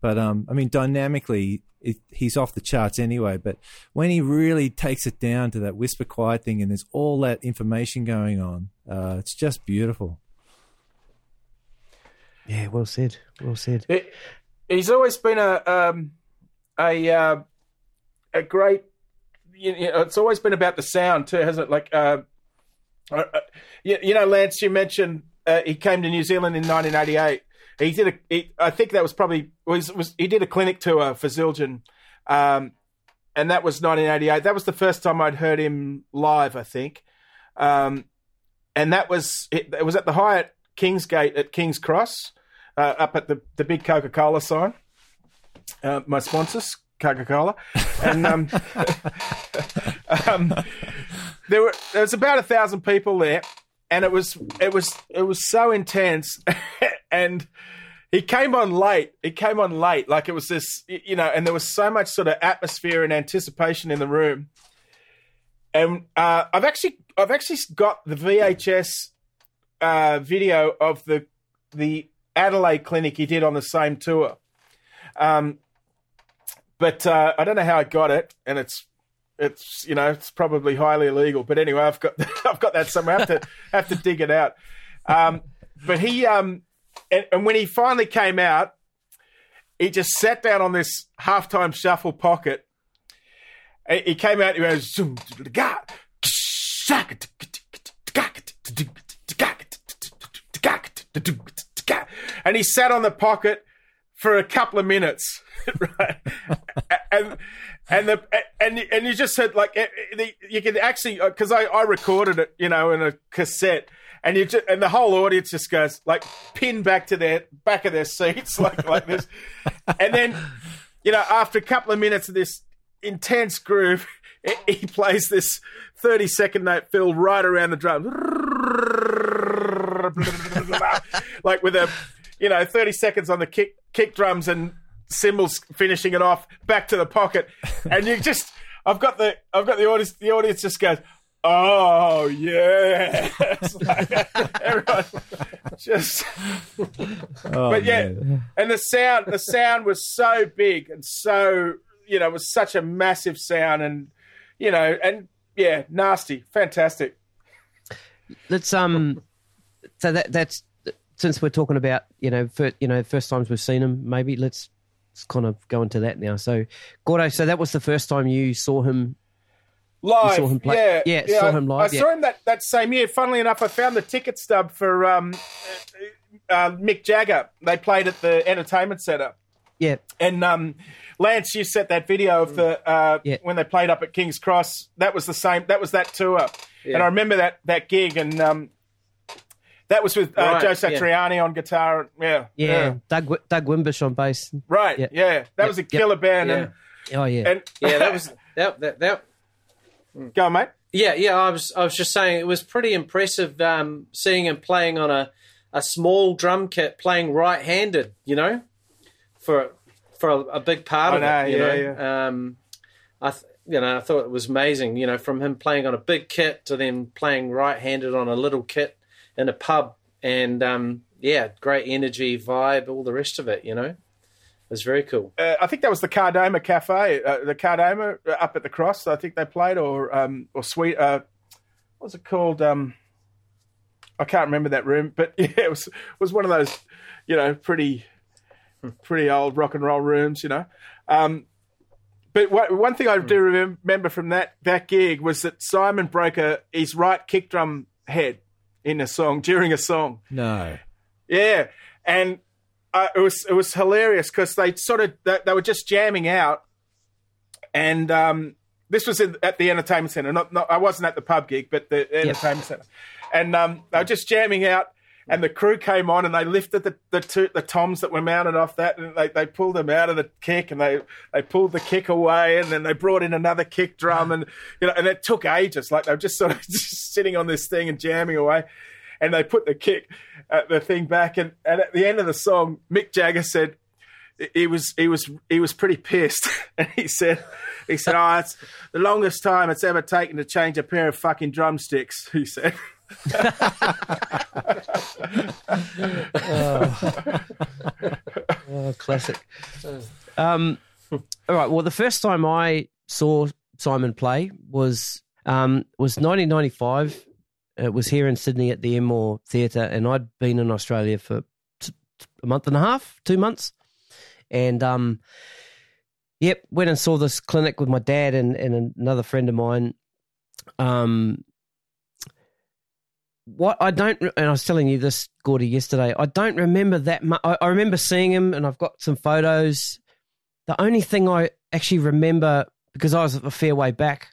but um, I mean, dynamically, it, he's off the charts anyway. But when he really takes it down to that whisper quiet thing, and there's all that information going on, uh, it's just beautiful. yeah, well said, well said. It, he's always been a um, a uh, a great. You know, it's always been about the sound too, hasn't it? Like, uh, uh, uh, you, you know, Lance, you mentioned uh, he came to New Zealand in 1988. He did a. He, I think that was probably was, was he did a clinic tour for Zildjian, um, and that was 1988. That was the first time I'd heard him live. I think, um, and that was it, it was at the Hyatt Kingsgate at King's Cross, uh, up at the the big Coca Cola sign. Uh, my sponsors, Coca Cola, and um, um, there were there was about a thousand people there, and it was it was it was so intense, and he came on late. He came on late, like it was this, you know, and there was so much sort of atmosphere and anticipation in the room. And uh, I've actually I've actually got the VHS uh, video of the the Adelaide clinic he did on the same tour. Um, but uh, I don't know how I got it, and it's it's you know it's probably highly illegal. But anyway, I've got I've got that somewhere. I have to have to dig it out. Um, but he um, and, and when he finally came out, he just sat down on this halftime shuffle pocket. He came out. He went zoom, and he sat on the pocket for a couple of minutes, right? and and the and and you just said like you can actually uh, because I I recorded it, you know, in a cassette, and you just and the whole audience just goes like pin back to their back of their seats like like this, and then you know after a couple of minutes of this intense groove, he plays this thirty second note fill right around the drum, like with a you know thirty seconds on the kick kick drums and cymbals finishing it off back to the pocket, and you just I've got the I've got the audience the audience just goes. Oh yeah, everyone just. Oh, but yeah, man. and the sound, the sound was so big and so you know, it was such a massive sound, and you know, and yeah, nasty, fantastic. Let's um. So that that's since we're talking about you know first, you know first times we've seen him. Maybe let's, let's kind of go into that now. So Gordo, so that was the first time you saw him. Live, saw him play- yeah, yeah, saw I- him live, I yeah. saw him that, that same year. Funnily enough, I found the ticket stub for um, uh, uh, Mick Jagger. They played at the Entertainment Centre. Yeah, And um, Lance, you set that video of the uh, Yeah. when they played up at King's Cross. That was the same. That was that tour, Yeah. and I remember that that gig, and um, that was with uh, Right, Joe yeah. Satriani on guitar. Yeah, yeah. Doug Wi- Doug Wimbish on bass. right. Yeah. Yeah, that was a Yep. killer band. Yeah. And, Oh yeah, and Yeah, that was that that that. Go, on, mate. Yeah, yeah. I was I was just saying it was pretty impressive um, seeing him playing on a a small drum kit, playing right handed. You know, for for a, a big part I of know, it. You yeah, know, um, I th- you know I thought it was amazing. You know, from him playing on a big kit to then playing right handed on a little kit in a pub, and um, yeah, great energy, vibe, all the rest of it. You know, was very cool. Uh, I think that was the Kardomah Cafe, uh, the Kardomah uh, up at the Cross. I think they played, or um, or Sweet. Uh, what was it called? Um, I can't remember that room, but yeah, it was was one of those, you know, pretty pretty old rock and roll rooms, you know. Um, but one one thing I do remember from that that gig was that Simon broke a, his right kick drum head in a song during a song. No. Yeah, and uh, it was it was hilarious because they sort of they, they were just jamming out, and um, this was in, at the entertainment center. Not, not I wasn't at the pub gig, but the entertainment center, and um, they were just jamming out. And the crew came on and they lifted the the, two, the toms that were mounted off that and they, they pulled them out of the kick and they, they pulled the kick away and then they brought in another kick drum and you know and it took ages like they were just sort of just sitting on this thing and jamming away and they put the kick uh, the thing back and, and at the end of the song Mick Jagger said he was he was he was pretty pissed and he said he said oh it's the longest time it's ever taken to change a pair of fucking drumsticks he said Oh, classic. Um, all right. Well, the first time I saw Simon play was um, was 1995. It was here in Sydney at the Enmore Theatre, and I'd been in Australia for t- t- a month and a half, two months, and um, yep, went and saw this clinic with my dad and, and another friend of mine. Um, what I don't, and I was telling you this, Gordy, yesterday. I don't remember that much. I, I remember seeing him, and I've got some photos. The only thing I actually remember, because I was a fair way back,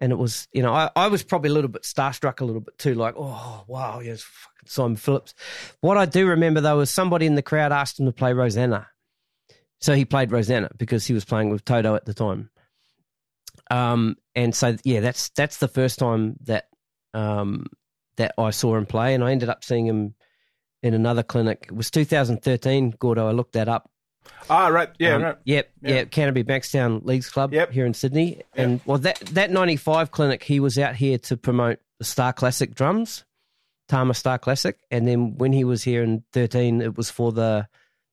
and it was, you know, I, I was probably a little bit starstruck, a little bit too, like, oh wow, yes, fucking Simon Phillips. What I do remember though is somebody in the crowd asked him to play Rosanna. So he played Rosanna because he was playing with Toto at the time. Um, and so yeah, that's that's the first time that um, that I saw him play, and I ended up seeing him in another clinic. It was 2013, Gordo. I looked that up. Ah, right. Yeah, Um, right. Yep, Yeah. yeah, Canterbury Bankstown Leagues Club Yep. here in Sydney. And well, that that '95 clinic, he was out here to promote the Star Classic drums, Tama Star Classic, and then when he was here in 13, it was for the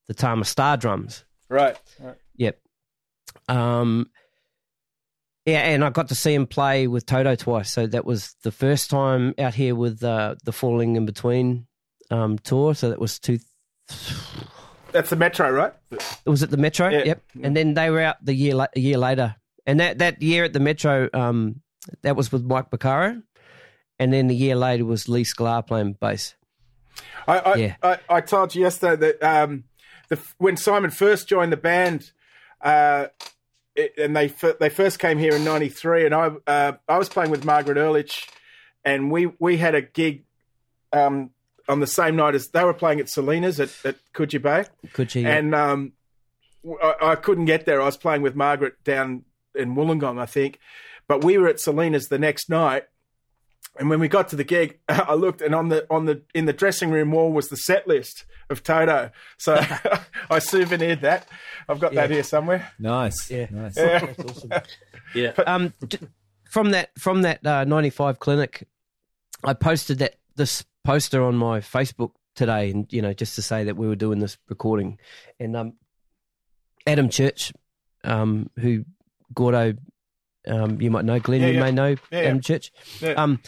the Tama Star drums. Right. right. Yep. Um. Yeah, and I got to see him play with Toto twice. So that was the first time out here with uh, the Falling in Between um, tour. So that was two. That's the Metro, right? It was at the Metro. Yeah. Yep. And then they were out the year la- a year later, and that that year at the Metro, um, that was with Mike Porcaro, and then the year later was Lee Sklar playing bass. I I, Yeah. I, I told you yesterday that um, the, when Simon first joined the band, uh, it, and they they first came here in '93, and I uh, I was playing with Margaret Urlich, and we we had a gig um, on the same night as they were playing at Selina's at, at Coogee Bay, Could you? and um, w- I, I couldn't get there. I was playing with Margaret down in Wollongong, I think, but we were at Selina's the next night. And when we got to the gig, I looked, and on the on the in the dressing room wall was the set list of Toto. So I souvenired that. I've got that here somewhere. Nice. Yeah. Nice. Yeah. That's awesome. Yeah. um, from that from that uh, ninety five clinic, I posted that this poster on my Facebook today, and you know, just to say that we were doing this recording, and um, Adam Church, um, who Gordo, um, you might know, Glenn, Yeah, you yeah. may know Yeah, Adam. Church. Um,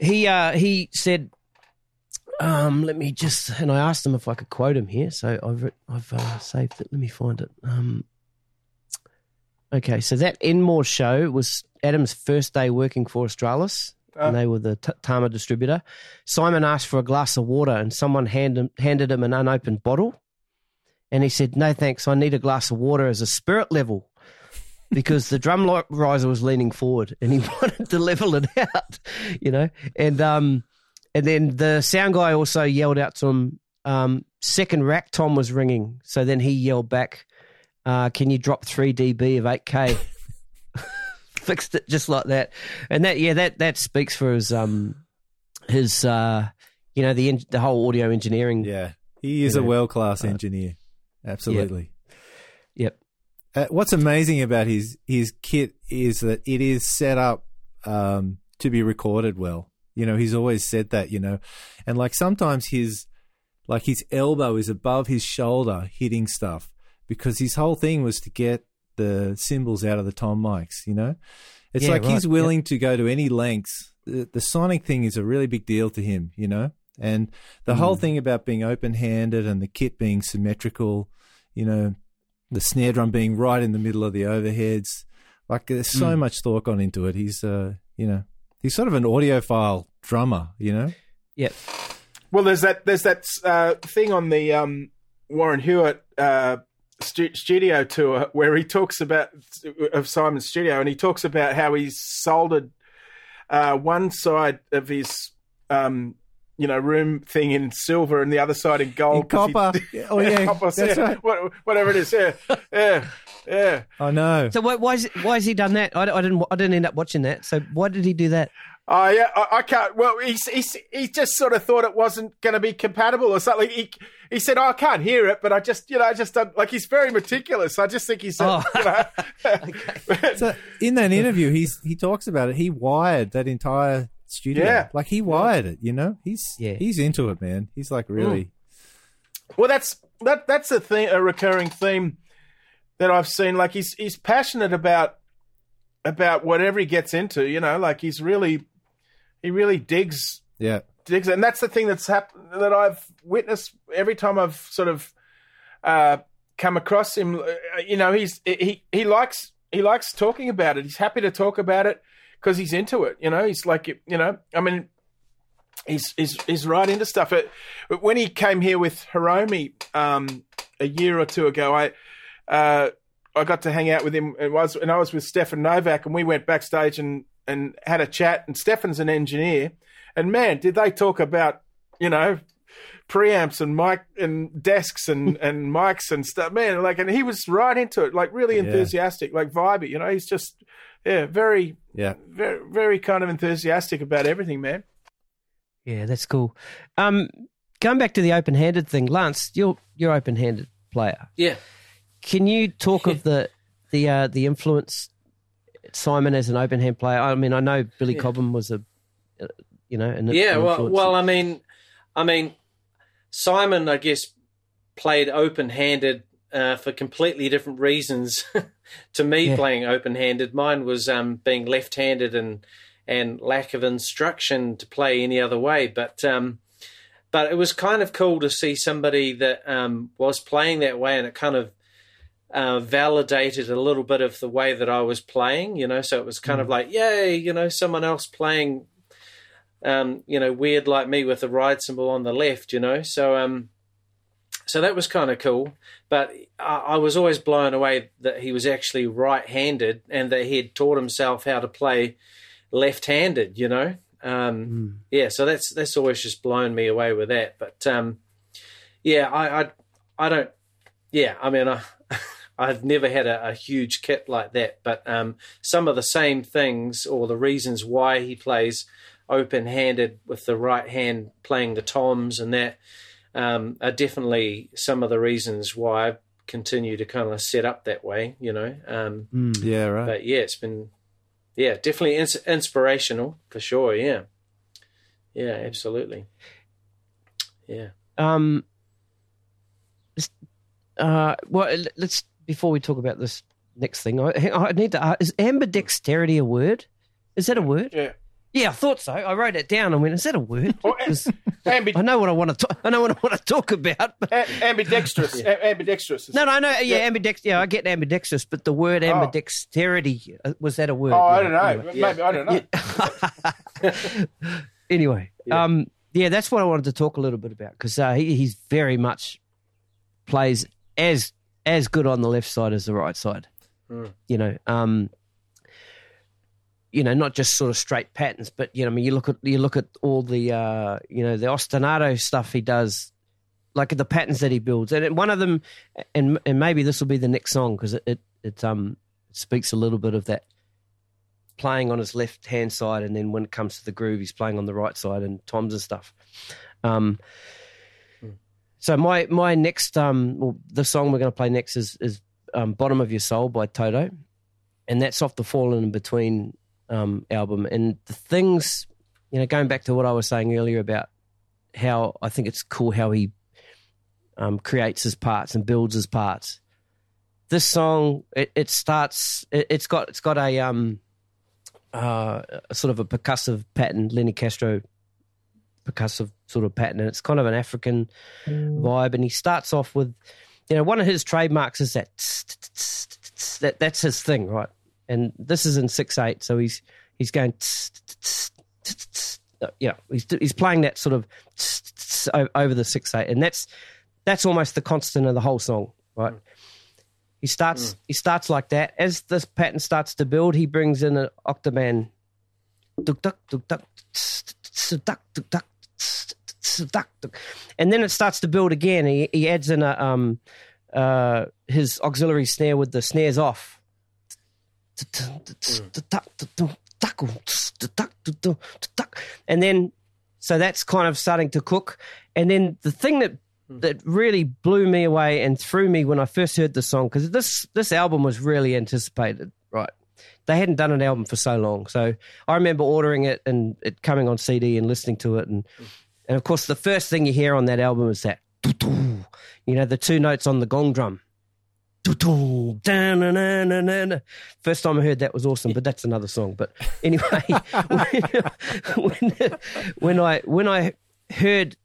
he uh, he said, um, let me just, and I asked him if I could quote him here, so I've I've uh, saved it. Let me find it. Um, okay, so that Enmore show was Adam's first day working for Australis. Ah. And they were the t- Tama distributor. Simon asked for a glass of water, and someone hand him, handed him an unopened bottle. And he said, "No thanks. I need a glass of water as a spirit level." because the drum riser was leaning forward and he wanted to level it out, you know. And um, and then the sound guy also yelled out to him. Um, second rack tom was ringing, so then he yelled back, uh, "Can you drop three dB of eight K?" Fixed it just like that, and that yeah, that that speaks for his um his uh you know the the whole audio engineering. Yeah. He is a world class engineer. Absolutely. Yep. Uh, what's amazing about his his kit is that it is set up um, to be recorded well. You know, he's always said that. You know, and like sometimes his like his elbow is above his shoulder hitting stuff because his whole thing was to get the cymbals out of the tom mics. You know, it's Yeah, like he's right. willing to go to any lengths. The, the sonic thing is a really big deal to him. You know, and the whole Mm. thing about being open handed and the kit being symmetrical. You know, the snare drum being right in the middle of the overheads. Like there's so Mm. much thought gone into it. He's uh, you know, he's sort of an audiophile drummer, you know. Yep. Well, there's that there's that uh, thing on the um, Warren Huart uh, stu- studio tour where he talks about of Simon's studio, and he talks about how he's soldered uh, one side of his um, you know room thing in silver and the other side in gold. In copper. oh yeah, Copper, that's yeah, right. what- whatever it is. Yeah, yeah, yeah. I know. So why, why is why has he done that? I, I didn't I didn't end up watching that. So why did he do that? Oh yeah, I, I can't. Well, he, he he just sort of thought it wasn't going to be compatible or something. He he said, oh, "I can't hear it," but I just you know I just don't, like he's very meticulous. I just think he's Oh. you know. So in that interview, he's he talks about it. He wired that entire studio. Yeah. like he wired it. You know, he's Yeah. he's into it, man. He's like hmm. really. well, that's that that's a thing, a recurring theme that I've seen. Like he's he's passionate about about whatever he gets into. You know, like he's really he really digs Yeah, and that's the thing that's happened that I've witnessed every time I've sort of uh, come across him. uh, You know, he's he he likes he likes talking about it. He's happy to talk about it because he's into it. You know, he's like you know, I mean. He's, he's, he's right into stuff. It, when he came here with Hiromi um, a year or two ago, I uh, I got to hang out with him. It was and I was with Stefan Novak, and we went backstage and and had a chat. And Stefan's an engineer, and man, did they talk about you know preamps and mic and desks and and mics and stuff. Man, like, and he was right into it, like really Yeah. enthusiastic, like vibey. You know, he's just yeah, very Yeah. very very kind of enthusiastic about everything, man. Yeah, that's cool. Um, going back to the open-handed thing, Lance, you're you're open-handed player. Yeah. Can you talk of the the uh, the influence Simon as an open hand player? I mean, I know Billy Cobham was a you know an Yeah, well, well, I mean, I mean, Simon, I guess, played open-handed uh, for completely different reasons to me Yeah. playing open-handed. Mine was um, being left-handed and and lack of instruction to play any other way. But um, but it was kind of cool to see somebody that um, was playing that way, and it kind of uh, validated a little bit of the way that I was playing. You know, so it was kind of like, yay, you know, someone else playing um, you know, weird like me with the ride cymbal on the left, you know. So um so that was kind of cool. But I, I was always blown away that he was actually right handed and that he had taught himself how to play left handed, you know. Um yeah, so that's that's always just blown me away with that. But um yeah, I I, I don't yeah, I mean I I've never had a, a huge kit like that, but um, some of the same things or the reasons why he plays open handed with the right hand playing the toms and that um, are definitely some of the reasons why I continue to kind of set up that way, you know. Um, Mm. Yeah, right. but yeah, it's been, yeah, definitely ins- inspirational for sure. Yeah. Yeah, absolutely. Yeah. Um, uh, well, let's before we talk about this next thing, I, I need to. Uh, is ambidexterity a word? Is that a word? Yeah. Yeah, I thought so. I wrote it down and went, "Is that a word?" Ambi- I know what I want to. I know what I want to talk about. But a- ambidextrous. a- ambidextrous. no, no, I know. Yeah, Yeah. ambidextrous. Yeah, I get ambidextrous, but the word Oh. ambidexterity uh, was that a word? Oh, I don't know. anyway. Maybe I don't know. anyway, Yeah. um, yeah, that's what I wanted to talk a little bit about because uh, he, he's very much plays as as good on the left side as the right side. Mm. You know, um, you know, not just sort of straight patterns, but you know, I mean, you look at you look at all the uh, you know the ostinato stuff he does, like the patterns that he builds, and one of them, and and maybe this will be the next song because it, it it um speaks a little bit of that playing on his left hand side, and then when it comes to the groove, he's playing on the right side and toms and stuff. Um, so my my next um, well, the song we're going to play next is is um, "Bottom of Your Soul" by Toto, and that's off the Falling in Between um, album. And the things, you know, going back to what I was saying earlier about how I think it's cool how he um, creates his parts and builds his parts. This song, it, it starts. It, it's got it's got a um, uh, a sort of a percussive pattern, Lenny Castro percussive sort of pattern, and it's kind of an African vibe. And he starts off with, you know, one of his trademarks is that that that's his thing, right? And this is in six eight, so he's he's going. Uh, yeah, he's he's playing that sort of tss, tss, o- over the six eight, and that's that's almost the constant of the whole song, right? He starts he starts like that. As this pattern starts to build, he brings in an duk. and then it starts to build again. He he adds in a um uh his auxiliary snare with the snares off. And then so that's kind of starting to cook. And then the thing that hmm. that really blew me away and threw me when I first heard the song because this this album was really anticipated, right? They hadn't done an album for so long, so I remember ordering it and it coming on CD and listening to it, and hmm. and of course the first thing you hear on that album is that, you know, the two notes on the gong drum. First time I heard that was awesome, but that's another song. But anyway, when, when I when I heard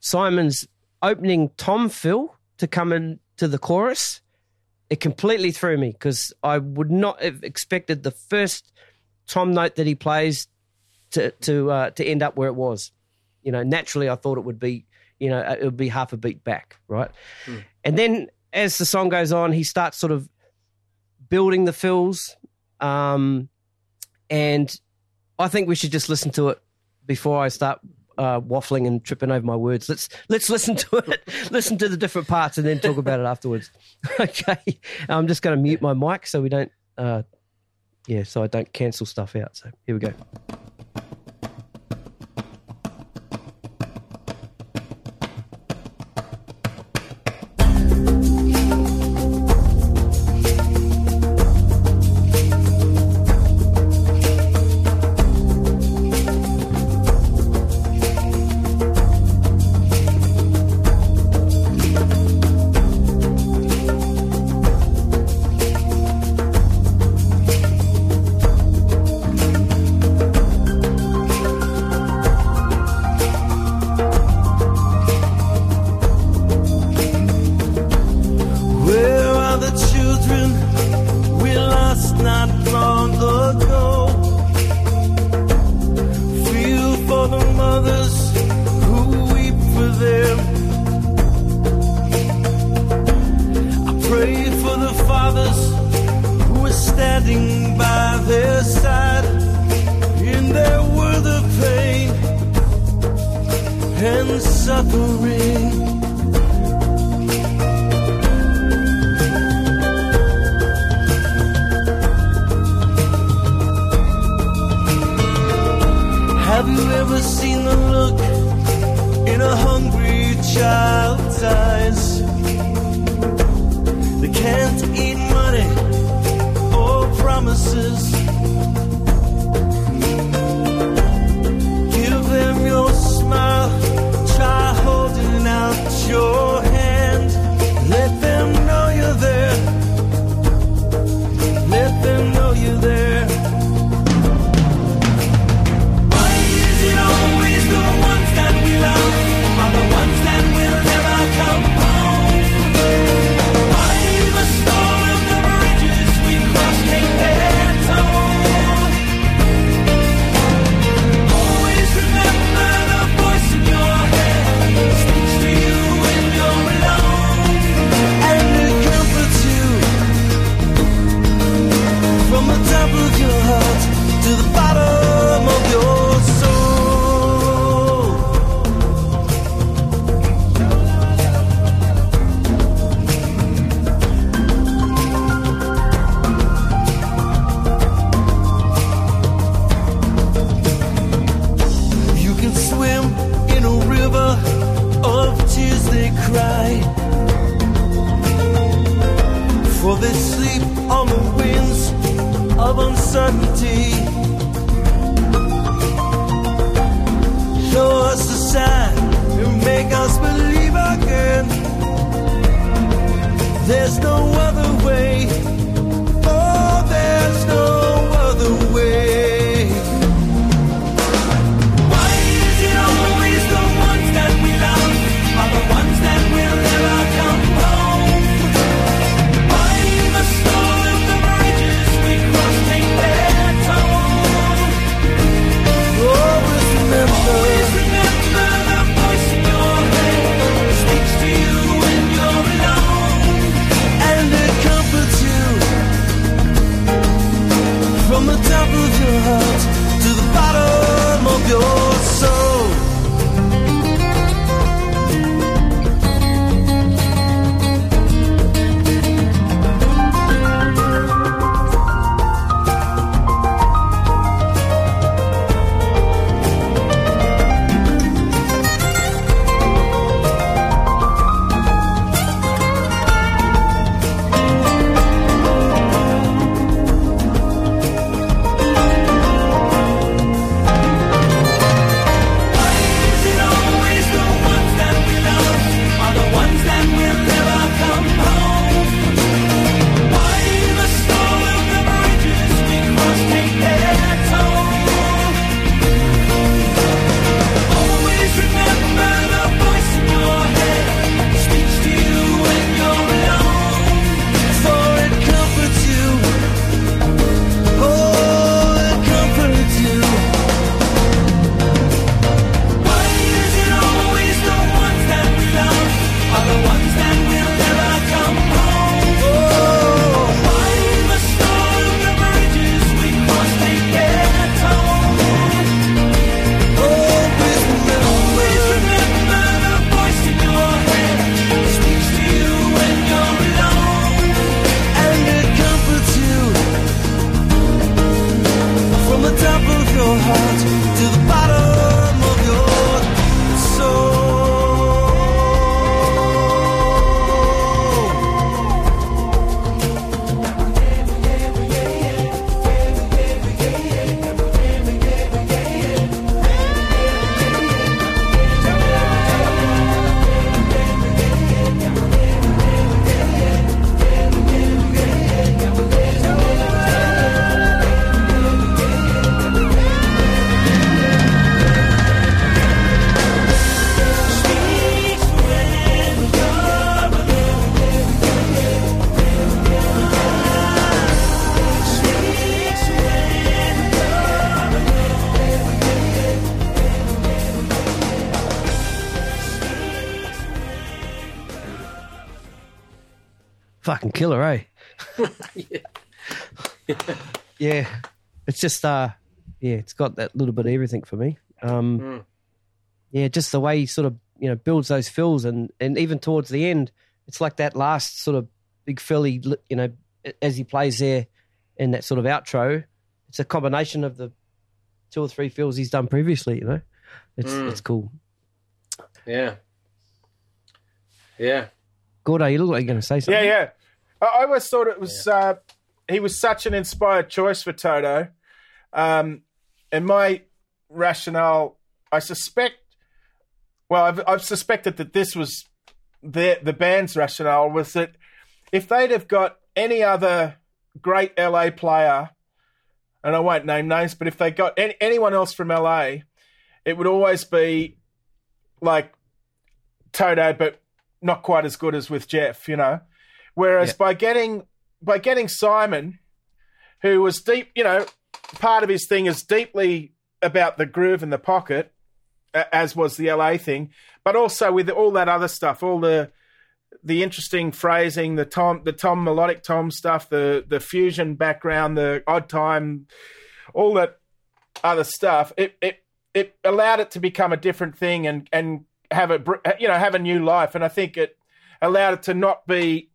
Simon's opening tom fill to come in to the chorus, it completely threw me because I would not have expected the first tom note that he plays to to uh, to end up where it was. You know, naturally, I thought it would be you know it would be half a beat back, right? And then as the song goes on, he starts sort of building the fills. Um, and I think we should just listen to it before I start uh, waffling and tripping over my words. Let's let's listen to it, listen to the different parts, and then talk about it afterwards. okay, I'm just going to mute my mic so we don't, uh, yeah, so I don't cancel stuff out. So here we go. Just uh yeah, it's got that little bit of everything for me. Um yeah, just the way he sort of, you know, builds those fills and and even towards the end, it's like that last sort of big fill he you know, as he plays there in that sort of outro, it's a combination of the two or three fills he's done previously, you know. It's it's cool. Yeah. Yeah. Gordo, you look like you're gonna say something. Yeah, yeah. I, I always thought it was uh, he was such an inspired choice for Toto. Um, and my rationale, I suspect, well, I've, I've suspected that this was the the band's rationale was that if they'd have got any other great LA player, and I won't name names, but if they got any, anyone else from LA, it would always be like Toto, but not quite as good as with Jeff, you know. Whereas Yeah. by getting by getting Simon, who was deep, you know, part of his thing is deeply about the groove and the pocket, as was the LA thing, but also with all that other stuff, all the the interesting phrasing, the tom, the tom melodic tom stuff, the the fusion background, the odd time, all that other stuff. It it it allowed it to become a different thing and and have a you know have a new life. And I think it allowed it to not be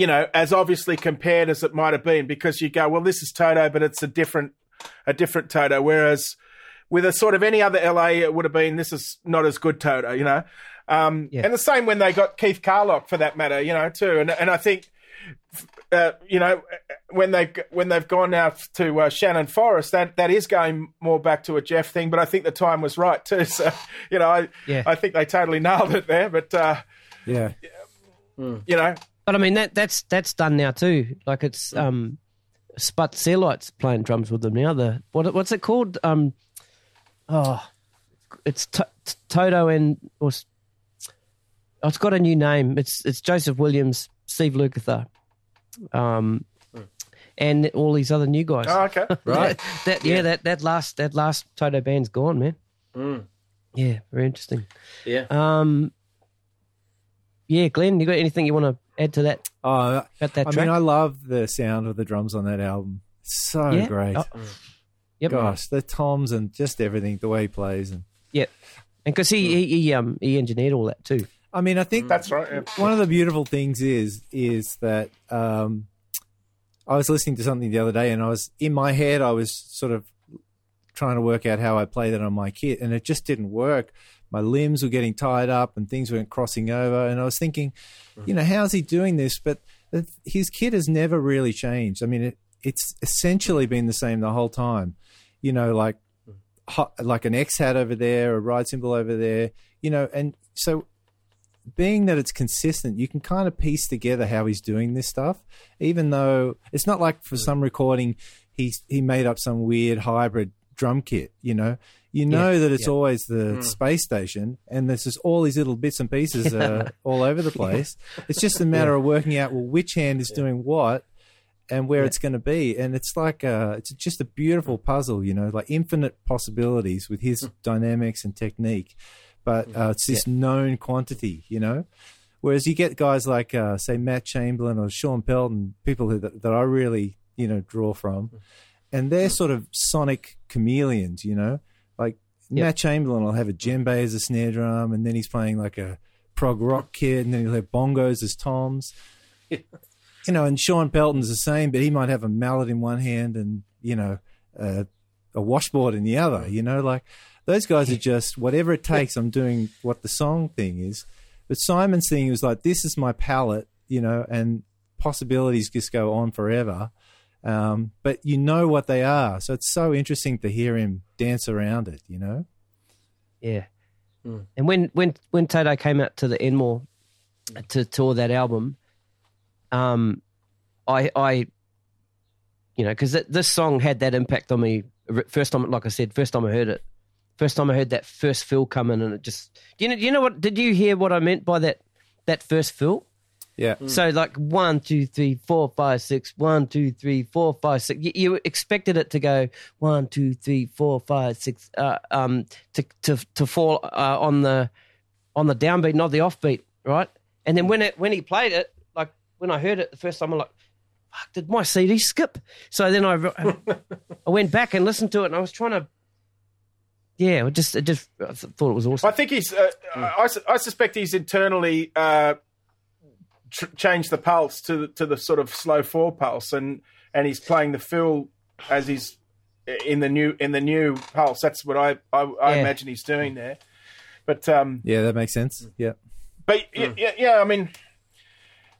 you know as obviously compared as it might have been because you go well this is Toto but it's a different a different Toto whereas with a sort of any other LA it would have been this is not as good Toto you know um, Yeah. and the same when they got Keith Carlock for that matter you know too and and I think uh, you know, when they when they've gone now to uh, Shannon Forrest, that that is going more back to a Jeff thing. But I think the time was right too. So you know, I Yeah. I think they totally nailed it there. But uh, Yeah. you know, But I mean that that's that's done now too. Like it's um Sput Searight's playing drums with them now. The what what's it called? Um oh it's to, Toto and or oh, it's got a new name. It's it's Joseph Williams, Steve Lukather, um and all these other new guys. oh, okay, Right. That, that yeah, that that last that last Toto band's gone, man. Mm. Yeah, very interesting. Yeah. Um yeah, Glenn, you got anything you want to add to that Oh, about that I track? mean, I love the sound of the drums on that album. It's so yeah. great. Oh, Yep. Gosh, the toms and just everything, the way he plays, and Yeah, and because he, he he um he engineered all that too. I mean, I think that's right. yeah. one of the beautiful things is is that um, I was listening to something the other day, and I was in my head, I was sort of trying to work out how I play that on my kit, and it just didn't work. My limbs were getting tied up, and things weren't crossing over, and I was thinking, mm-hmm. you know, how's he doing this? But his kit has never really changed. I mean, it, it's essentially been the same the whole time. You know, like mm-hmm. like an X hat over there, a ride cymbal over there, you know, and so being that it's consistent, you can kind of piece together how he's doing this stuff, even though it's not like for mm. some recording he's he made up some weird hybrid drum kit, you know. You know Yeah, that it's yeah. always the space station, and there's just all these little bits and pieces uh, all over the place. It's just a matter of working out well which hand is doing what, and where it's going to be. And it's like uh, it's just a beautiful puzzle, you know, like infinite possibilities with his dynamics and technique. But uh, it's this known quantity, you know. Whereas you get guys like, uh, say, Matt Chamberlain or Shawn Pelton, people who, that, that I really, you know, draw from, and they're sort of sonic chameleons, you know. Yep. Matt Chamberlain will have a djembe as a snare drum, and then he's playing like a prog rock kit, and then he'll have bongos as toms you know, and Shawn Pelton's the same, but he might have a mallet in one hand and you know uh, a washboard in the other. You know, like those guys are just whatever it takes. I'm doing what the song thing is. But Simon's thing was like, this is my palette, you know, and possibilities just go on forever. Um, but you know what they are, so it's so interesting to hear him dance around it. You know, Yeah. And when when when Toto came out to the Enmore to tour that album, um, I I, you know, because this song had that impact on me. First time, like I said, first time I heard it, first time I heard that first fill come in, and it just, you know, you know what? Did you hear what I meant by that? That first fill. Yeah, So like one, two, three, four, five, six. One, two, three, four, five, six. You, you expected it to go one, two, three, four, five, six. Uh, um, to to to fall uh, on the on the downbeat, not the offbeat, right? And then when it when he played it, like when I heard it the first time, I'm like, "Fuck, did my CD skip?" So then I I went back and listened to it, and I was trying to. Yeah, it just it just I thought it was awesome. I think he's. Uh, I, I suspect he's internally uh, tr- changed the pulse to the, to the sort of slow four pulse, and and he's playing the fill as he's in the new in the new pulse. That's what I I, I Yeah. imagine he's doing there. But um, Yeah, that makes sense. Yeah. but y yeah, yeah, I mean,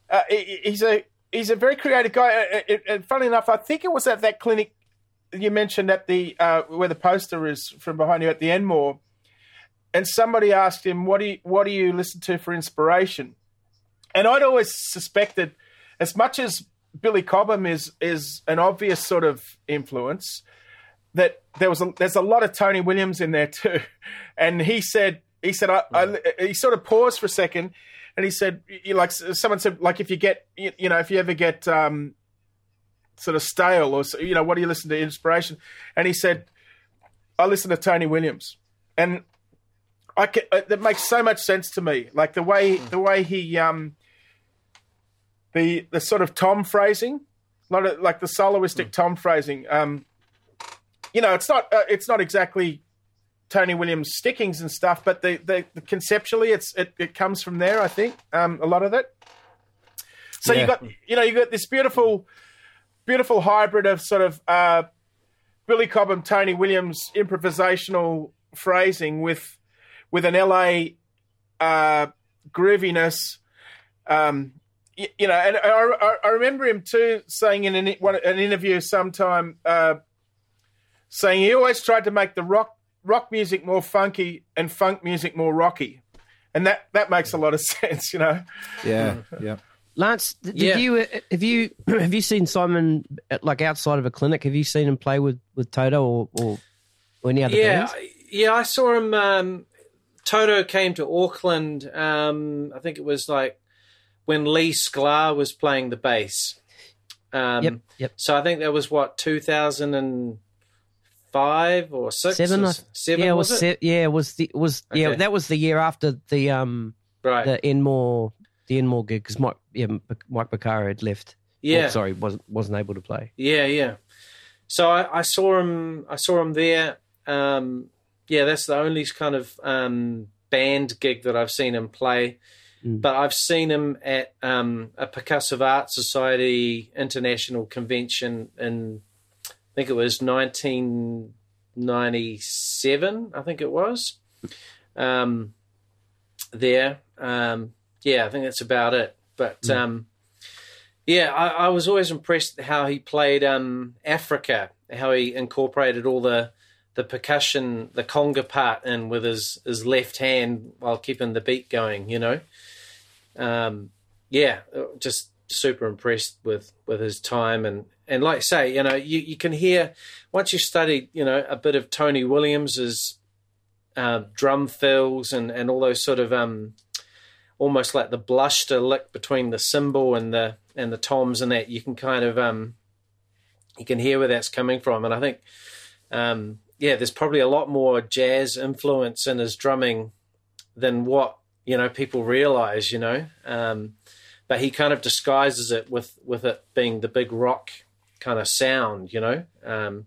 uh, he's a he's a very creative guy. Uh, uh, And funnily enough, I think it was at that clinic you mentioned at the uh, where the poster is from behind you at the Enmore, and somebody asked him, "What do you what do you listen to for inspiration?" And I'd always suspected, as much as Billy Cobham is is an obvious sort of influence, that there was a, there's a lot of Tony Williams in there too. And he said he said I, I he sort of paused for a second, and he said you like someone said like if you get you, you know if you ever get um, sort of stale or you know what do you listen to inspiration? And he said I listen to Tony Williams, and I can, uh, that makes so much sense to me. Like the way the way he um the the sort of Tom phrasing, a lot of like the soloistic Tom phrasing. Um, you know, it's not uh, it's not exactly Tony Williams stickings and stuff, but the, the, the conceptually, it's it, it comes from there. I think um, a lot of it. So Yeah. you got you know you got this beautiful beautiful hybrid of sort of uh, Billy Cobham, Tony Williams improvisational phrasing with with an LA uh, grooviness. Um, you know, and I, I, I remember him too saying in an, an interview sometime, uh, saying he always tried to make the rock rock music more funky and funk music more rocky, and that that makes a lot of sense. You know, Yeah. Yeah. Lance, did Yeah. you uh, have you have you seen Simon at, like outside of a clinic? Have you seen him play with with Toto or or, or any other yeah, bands? I- yeah. I saw him. Um, Toto came to Auckland. Um, I think it was like when Lee Sklar was playing the bass. Um, Yep, yep. So I think that was what 2005 or six. Seven, or seven. yeah, it was, was it? se- yeah, it was the was yeah that was the year after the um right. the Enmore the Enmore gig because Mike yeah Mike Porcaro had left. yeah. Oh, sorry, wasn't wasn't able to play. Yeah, yeah. So I, I saw him. I saw him there. Um, yeah, that's the only kind of um, band gig that I've seen him play. Mm. But I've seen him at um, a Percussive Art Society International Convention in, I think it was 1997. I think it was. Um, there, um, yeah, I think that's about it. But um, yeah, I, I was always impressed how he played um, Africa, how he incorporated all the the percussion, the conga part in with his, his left hand while keeping the beat going. You know, um, yeah, just super impressed with with his time and and like say, you know, you you can hear once you studied, you know, a bit of Tony Williams's uh, drum fills and and all those sort of um almost like the bluster lick between the cymbal and the and the toms and that you can kind of um you can hear where that's coming from. And I think um yeah there's probably a lot more jazz influence in his drumming than what you know people realize you know um but he kind of disguises it with with it being the big rock kind of sound you know um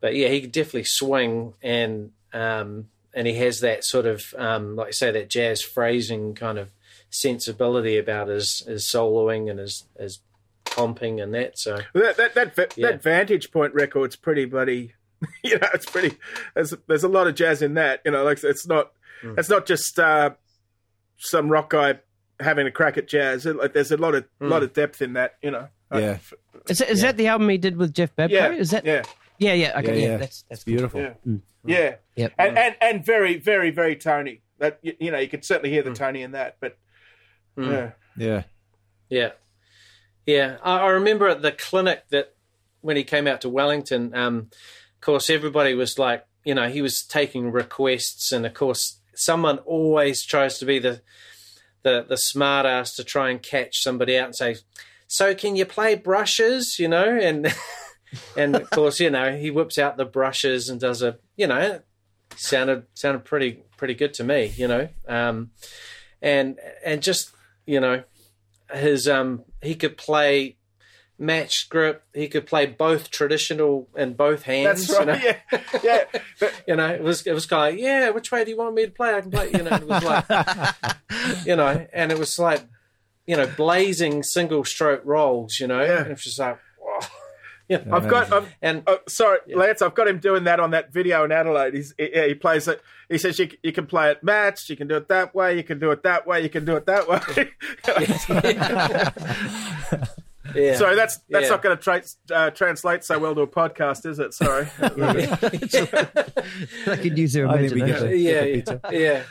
but yeah he could definitely swing and um and he has that sort of um, like I say that jazz phrasing kind of sensibility about his his soloing and his his pumping and that. So that that that, Yeah. that Vantage Point record's pretty bloody. You know, it's pretty. There's there's a lot of jazz in that. You know, like it's not it's not just uh, some rock guy having a crack at jazz. Like, there's a lot of hmm. lot of depth in that. You know. Yeah. Is, that, is that the album he did with Jeff Babko? Yeah. Is that yeah. yeah yeah okay Yeah, yeah, yeah. that's that's It's beautiful. Yeah. Mm. Yeah. Yep. And, and and very very very Tony. That you, you know you can certainly hear the hmm. Tony in that. But hmm. yeah. Yeah. yeah, yeah. I, I remember at the clinic that when he came out to Wellington, um, of course everybody was like, you know, he was taking requests, and of course someone always tries to be the the the smart ass to try and catch somebody out and say, "So can you play brushes?" You know, and and of course you know he whips out the brushes and does a you know sounded sounded pretty pretty good to me. You know, um, and and just you know his um he could play match grip. He could play both traditional and both hands. That's right. You know, Yeah, yeah. But you know, it was it was kind of like, yeah, which way do you want me to play? I can play. You know, it was like, you know, and it was like, you know, blazing single stroke rolls. You know, Yeah. and it was just like, know, I've got. I've, and Oh, sorry, Lance. I've got him doing that on that video in Adelaide. He's, he, yeah, he plays it. He says you, you can play it matched. You can do it that way. You can do it that way. You can do it that way. Yeah, Sorry, that's that's Yeah. not going to tra- uh, translate so well to a podcast, is it? Sorry. I could use their I think we get imagination. yeah, yeah, yeah,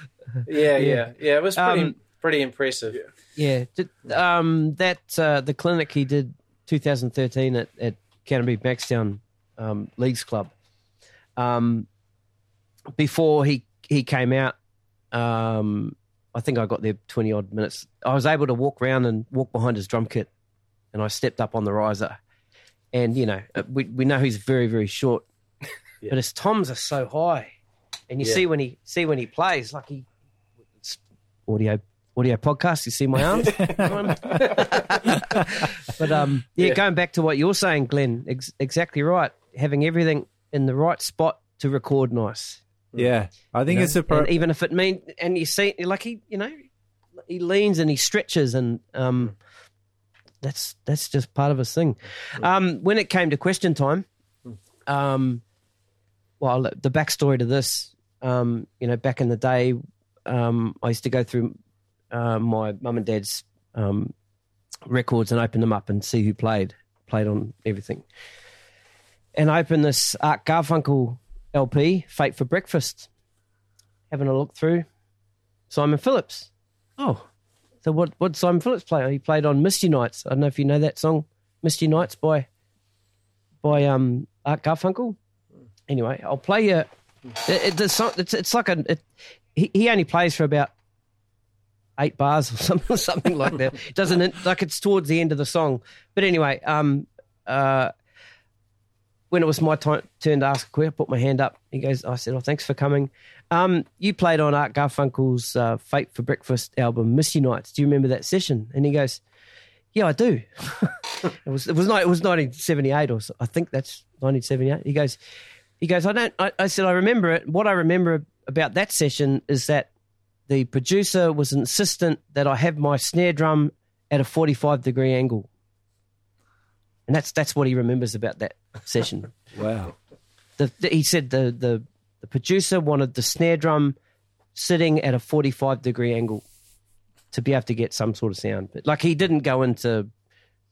yeah, yeah, yeah. It was pretty Um, pretty impressive. Yeah, did, um, that uh, the clinic he did 2013 at, at Canterbury Bankstown um, Leagues Club. Um, before he he came out, um, I think I got there 20 odd minutes. I was able to walk around and walk behind his drum kit, and I stepped up on the riser. And you know, uh, we we know he's very very short, but his toms are so high, and you Yeah. see when he see when he plays like he it's audio audio podcast. You see my arms, but um, yeah, Yeah. going back to what you're saying, Glenn, ex- exactly right. Having everything in the right spot to record nice. Yeah, I think you it's know? a pro- even if it means and you see like he you know he leans and he stretches and um that's that's just part of his thing. Um when it came to question time um well the backstory to this um you know back in the day um i used to go through uh, my mum and dad's um records and open them up and see who played played on everything. And I opened this art garfunkel lp fate for breakfast having a look through Simon Phillips. Oh, so what? What Simon Phillips play? He played on Misty Nights. I don't know if you know that song, Misty Nights by by um Art Garfunkel. Anyway, I'll play you. It, it, song, it's it's like a. It, he, he only plays for about eight bars or something something like that. It doesn't like it's towards the end of the song. But anyway, um, uh, when it was my time, turn to ask a question, I put my hand up. He goes, I said, "Oh, thanks for coming." Um, you played on Art Garfunkel's uh, "Fate for Breakfast" album, "Misty Nights." Do you remember that session? And he goes, "Yeah, I do." it was it was it was 1978 or so, I think that's 1978. He goes, he goes, "I don't." I, I said, "I remember it. What I remember about that session is that the producer was insistent that I have my snare drum at a 45 degree angle." And that's that's what he remembers about that session wow. the, the, he said the, the the producer wanted the snare drum sitting at a 45 degree angle to be able to get some sort of sound but like he didn't go into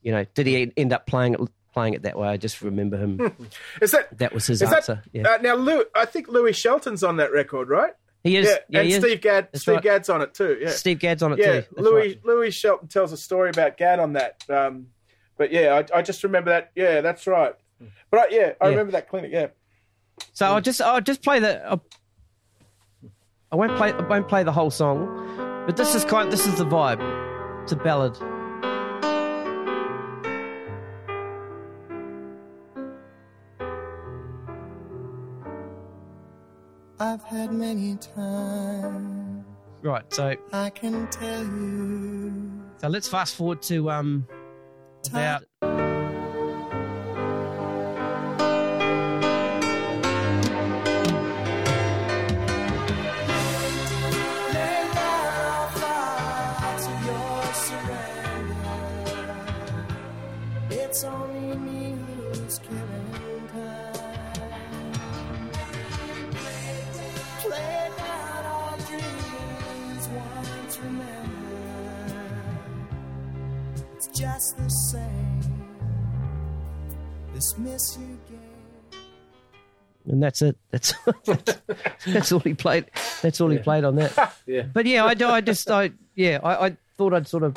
you know did he end up playing it playing it that way i just remember him Is that that was his is answer that yeah uh, now? Lou, I think Louie Shelton's on that record, right? he is Yeah, yeah, and he is. Steve Gadd. That's Steve right. Gadd's on it too. Yeah, steve gadd's on it yeah. too That's Louis right. Louie Shelton tells a story about Gadd on that. Um, but yeah, I, I just remember that. Yeah, that's right. But I, yeah, I Yeah. remember that clinic. Yeah. so i'll just i'll just play the I'll, i won't play i won't play the whole song but this is kind this is the vibe it's a ballad I've had many times, right so I can tell you. So let's fast forward to um about This miss you gave. and that's it. That's that's all he played. That's all he played on that. Yeah. But yeah, I, I just I yeah I, I thought I'd sort of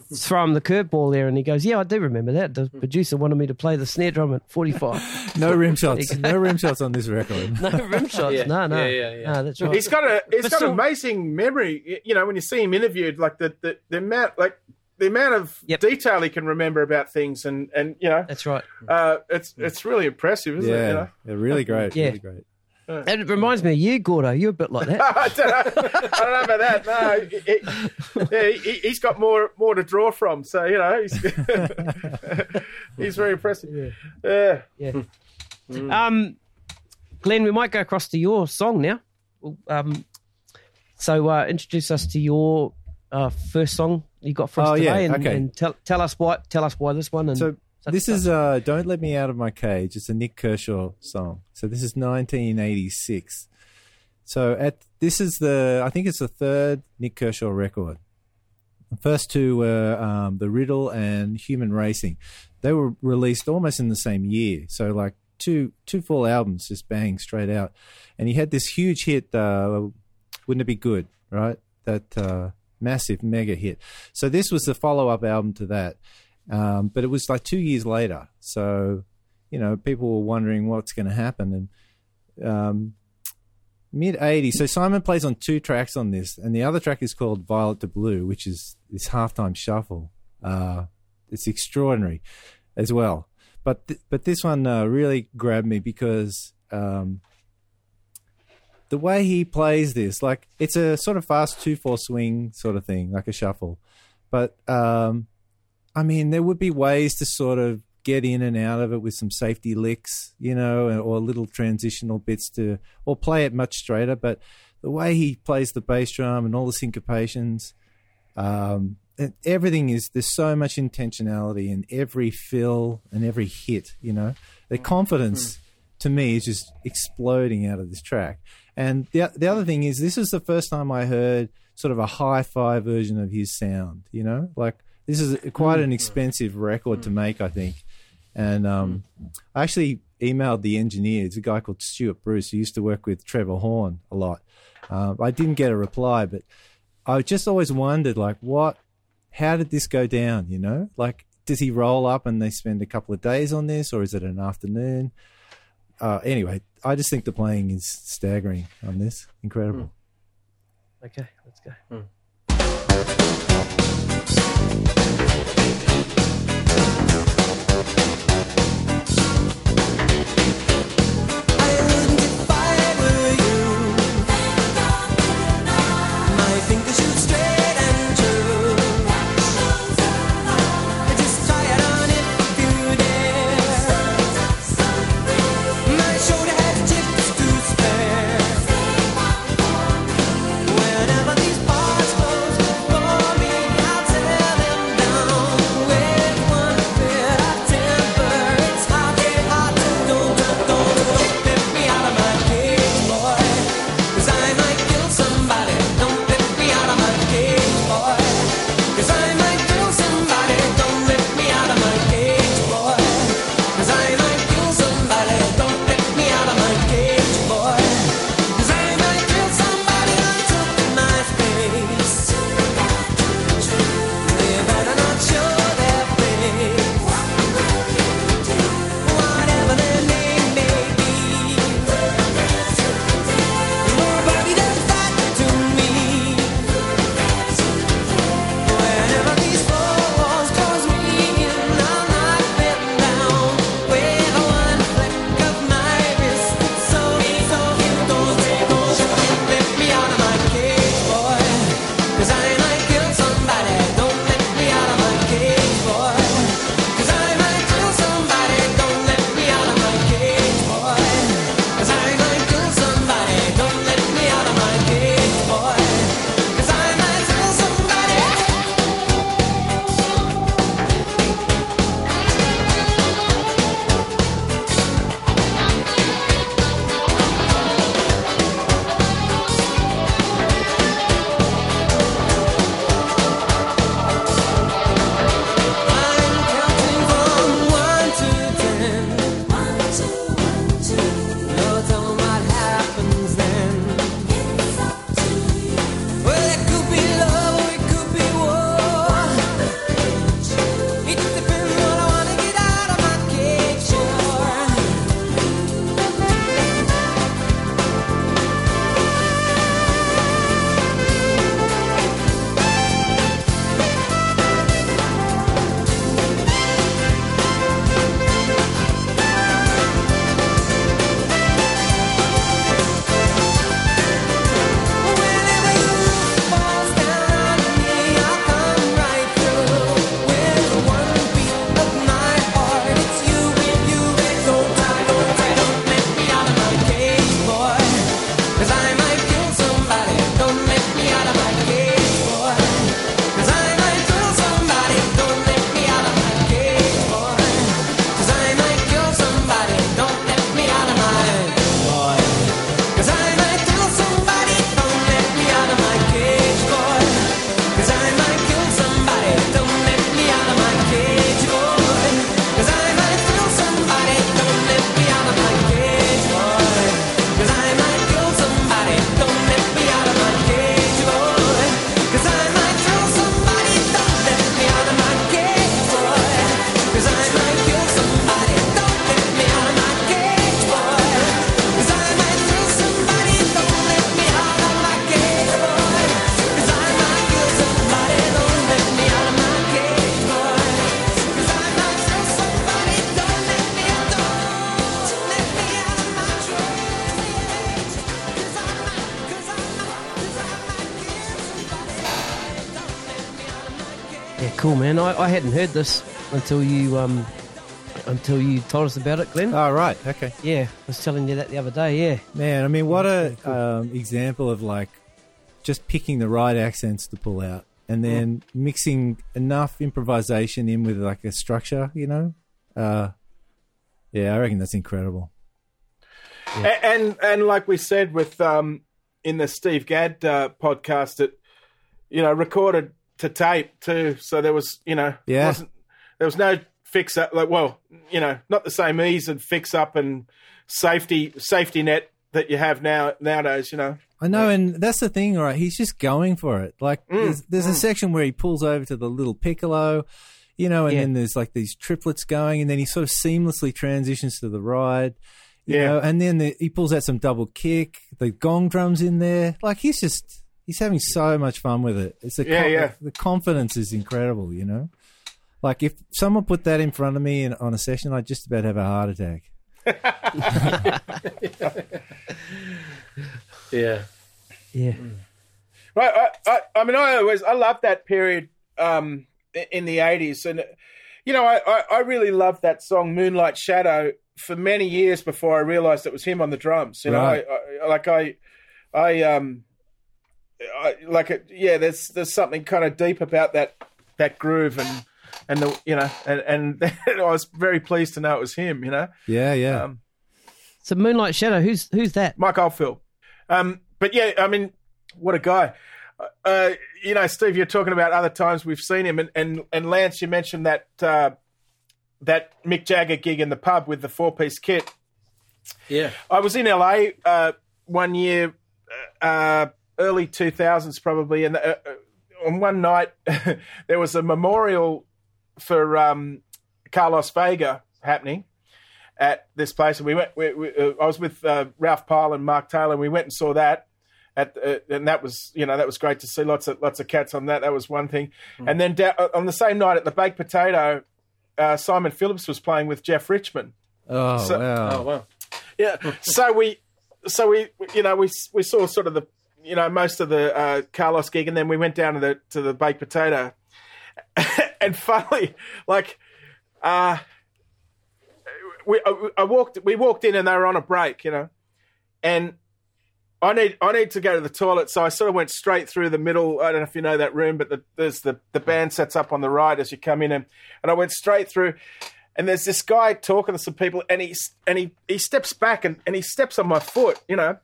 throw him the curveball there, and he goes, "Yeah, I do remember that. The hmm. producer wanted me to play the snare drum at 45. No rim shots. No rim shots on this record. No rim shots. Yeah, No, no, yeah, yeah, yeah. no. That's right. He's got a he's But got still- amazing memory. You know, when you see him interviewed, like the the, the amount like the amount of Yep. detail he can remember about things, and and you know, That's right. uh, it's it's really impressive, isn't it? You Yeah, know? yeah, really great. Yeah. Really great. And it reminds me of you, Gordo. You're a bit like that. I don't know. I don't know about that. No, he, he- yeah, he, he's got more more to draw from. So you know, he's, he's very impressive. Yeah. Yeah. Um, Glenn, we might go across to your song now. Um, so uh, introduce us to your uh, first song you got for us Oh, today, yeah, and, okay. and tell tell us why tell us why this one. And So this and is uh, "Don't Let Me Out of My Cage." It's a Nik Kershaw song. So this is 1986. So at this is the I think it's the third Nik Kershaw record. The first two were um, the Riddle and Human Racing. They were released almost in the same year. So like two two full albums just bang straight out. And he had this huge hit. Uh, Wouldn't it be good? Right, that uh, massive mega hit. So this was the follow up album to that. Um, but it was like two years later. So, you know, people were wondering what's going to happen. And um, mid 80s. So Simon plays on two tracks on this. And the other track is called Violet to Blue, which is this halftime shuffle. Uh, it's extraordinary as well. But, th- but this one uh, really grabbed me because um, the way he plays this, like, it's a sort of fast 2 4 swing sort of thing, like a shuffle. But um, I mean, there would be ways to sort of get in and out of it with some safety licks, you know, or little transitional bits to, or play it much straighter. But the way he plays the bass drum and all the syncopations, um, and everything is there's so much intentionality in every fill and every hit. You know, the confidence to me is just exploding out of this track. And the the other thing is, this is the first time I heard sort of a hi-fi version of his sound. You know, like this is quite an expensive record to make, I think. And um, I actually emailed the engineer. It's a guy called Stuart Bruce who used to work with Trevor Horn a lot. Uh, I didn't get a reply, but I just always wondered, like, what, how did this go down? You know, like, does he roll up and they spend a couple of days on this, or is it an afternoon? Uh, anyway, I just think the playing is staggering on this. Incredible. okay, let's go. I I, I hadn't heard this until you um, until you told us about it, Glenn. Oh, right. Okay. yeah, I was telling you that the other day. Yeah, Man, I mean, what a um, example of like just picking the right accents to pull out and then mixing enough improvisation in with like a structure, you know? Uh, yeah, I reckon that's incredible. A- And and like we said with um in the Steve Gadd uh, podcast, it you know recorded to tape too, so there was you know Yeah. wasn't there was no fix up like well you know not the same ease and fix up and safety safety net that you have now nowadays. You know, I know, and that's the thing, right? He's just going for it. Like, Mm, there's, there's a section where he pulls over to the little piccolo, you know, and Yeah. then there's like these triplets going, and then he sort of seamlessly transitions to the ride, you Yeah. know, and then the, he pulls out some double kick, the gong drums in there. Like, he's just, he's having so much fun with it. It's the, Yeah, yeah. the confidence is incredible, you know? Like, if someone put that in front of me in, on a session, I'd just about have a heart attack. Yeah. yeah, right? I, I I mean, I always I love that period um in the eighties, and you know, I, I I really loved that song Moonlight Shadow for many years before I realized it was him on the drums. You know, I, I, like I I um I like it. Yeah, there's there's something kind of deep about that that groove and. And the you know and and I was very pleased to know it was him you know Yeah, yeah. um, So Moonlight Shadow, who's who's that? Mike Oldfield. Um, but yeah, I mean, what a guy. Uh, you know, Steve, you're talking about other times we've seen him, and and, and Lance, you mentioned that uh, that Mick Jagger gig in the pub with the four piece kit. Yeah. I was in LA uh, one year, uh, early 2000s probably, and uh, uh, on one night there was a memorial for um, Carlos Vega happening at this place, and we went. We, we, uh, I was with uh, Ralph Pyle and Mark Taylor, and we went and saw that. At, uh, and that was, you know, that was great to see lots of lots of cats on that. That was one thing. And then da- uh, on the same night at the Baked Potato, uh, Simon Phillips was playing with Jeff Richman. oh, so- wow. Oh wow. Yeah. So we, so we, you know, we we saw sort of the, you know, most of the uh, Carlos gig, and then we went down to the to the baked potato, and finally, like, uh, we I, I walked we walked in and they were on a break, you know, and. I need I need to go to the toilet, so I sort of went straight through the middle. I don't know if you know that room, but the, there's the the band sets up on the right as you come in, and, and I went straight through, and there's this guy talking to some people, and he and he he steps back and, and he steps on my foot, you know,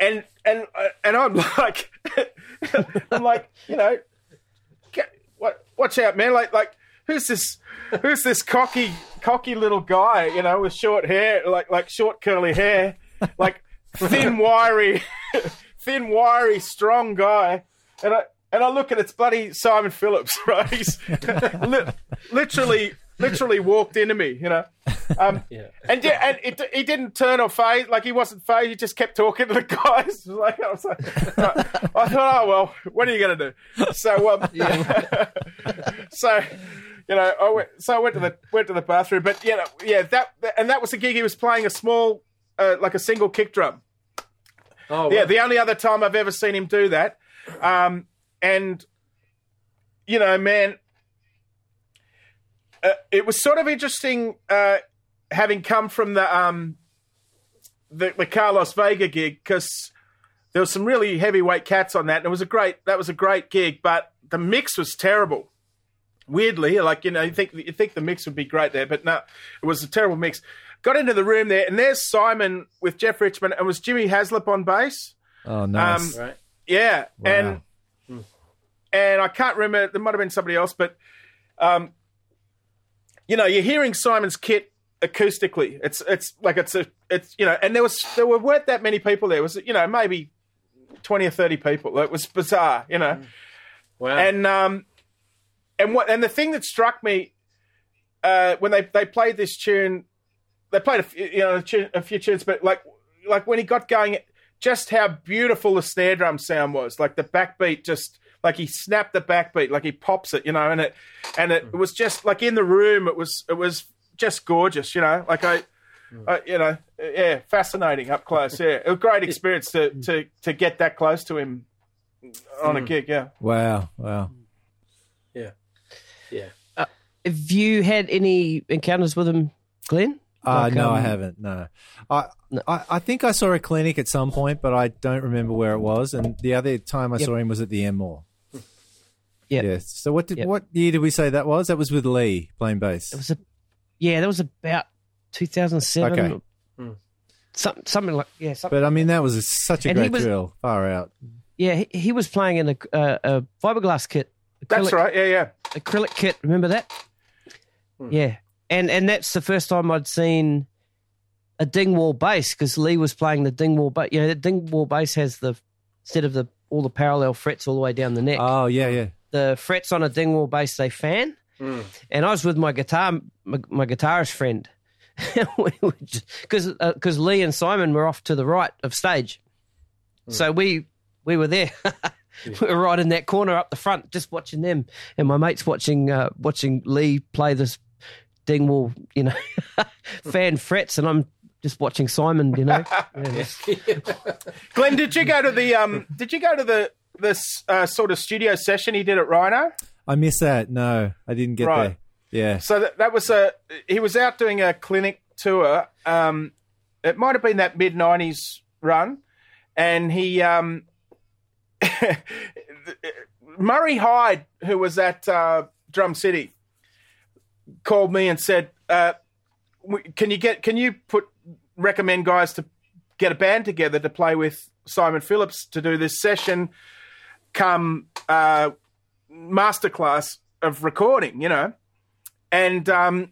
and and uh, and I'm like, I'm like, you know, get, what watch out, man! Like like who's this? Who's this cocky cocky little guy? You know, with short hair, like like short curly hair, like thin wiry, thin wiry strong guy, and I. And I look at it's bloody Simon Phillips, right? He's li- literally, literally walked into me, you know. Um, Yeah. and yeah, and it, he didn't turn or phase, like he wasn't phased. He just kept talking to the guys. Like I was like. I thought, oh well, what are you going to do? So, um, so you know, I went. So I went to the went to the bathroom, but yeah, yeah, that and that was the gig. He was playing a small, uh, like a single kick drum. Oh Yeah, wow. the only other time I've ever seen him do that. Um, and, you know, man, uh, it was sort of interesting uh, having come from the, um, the, the Carlos Vega gig because there was some really heavyweight cats on that. And it was a great, that was a great gig, but the mix was terrible. Weirdly, like you know, you think you think the mix would be great there, but no, it was a terrible mix. Got into the room there, and there's Simon with Jeff Richman, and was Jimmy Haslip on bass. Oh, nice. Um, right. Yeah, Wow. and and I can't remember. There might have been somebody else, but um, you know, you're hearing Simon's kit acoustically. It's it's like it's a it's you know, and there was there were weren't that many people there. It was you know maybe twenty or thirty people. It was bizarre, you know, Wow. and um, and what and the thing that struck me uh, when they they played this tune, they played a few, you know a, tune, a few tunes, but like like when he got going, just how beautiful the snare drum sound was. Like the backbeat, just like he snapped the backbeat, like he pops it, you know, and it and it was just like in the room, it was it was just gorgeous, you know, like I. Uh, you know, yeah, fascinating up close. Yeah, a great experience to to to get that close to him on a gig. Yeah, Wow, wow. Yeah. Yeah. Have you had any encounters with him, Glenn? Uh, Like, no, I um, haven't. No. I, No. I I think I saw a clinic at some point, but I don't remember where it was. And the other time I Yep. saw him was at the Enmore. Yeah. Yeah. So what did Yep. what year did we say that was? That was with Lee playing bass. It was a yeah, that was about 2007. Okay. or Hmm. Some, something like yeah, something. But I mean, that was a, such a And great was- thrill. Far out. yeah, he, he was playing in a, a, a fiberglass kit. That's acrylic- right. Yeah, yeah. acrylic kit. Remember that? Yeah, and and that's the first time I'd seen a Dingwall bass because Lee was playing the Dingwall bass. You know, the Dingwall bass has the instead of the all the parallel frets all the way down the neck. Oh yeah, yeah. the frets on a Dingwall bass they fan, and I was with my guitar my, my guitarist friend because because Lee and Simon were off to the right of stage, so we we were there. we were right in that corner up the front, just watching them, and my mates watching uh, watching Lee play this Dingwall, you know, fan frets, and I'm just watching Simon, you know. Yeah, Glenn, did you go to the um? Did you go to the this uh, sort of studio session he did at Rhino? I missed that. No, I didn't get Right. there. Yeah. So that, that was a he was out doing a clinic tour. Um, it might have been that mid '90s run, and he um, Murray Hyde, who was at uh, Drum City, called me and said, uh, "Can you get? Can you put recommend guys to get a band together to play with Simon Phillips to do this session? Come uh, masterclass of recording, you know." and um,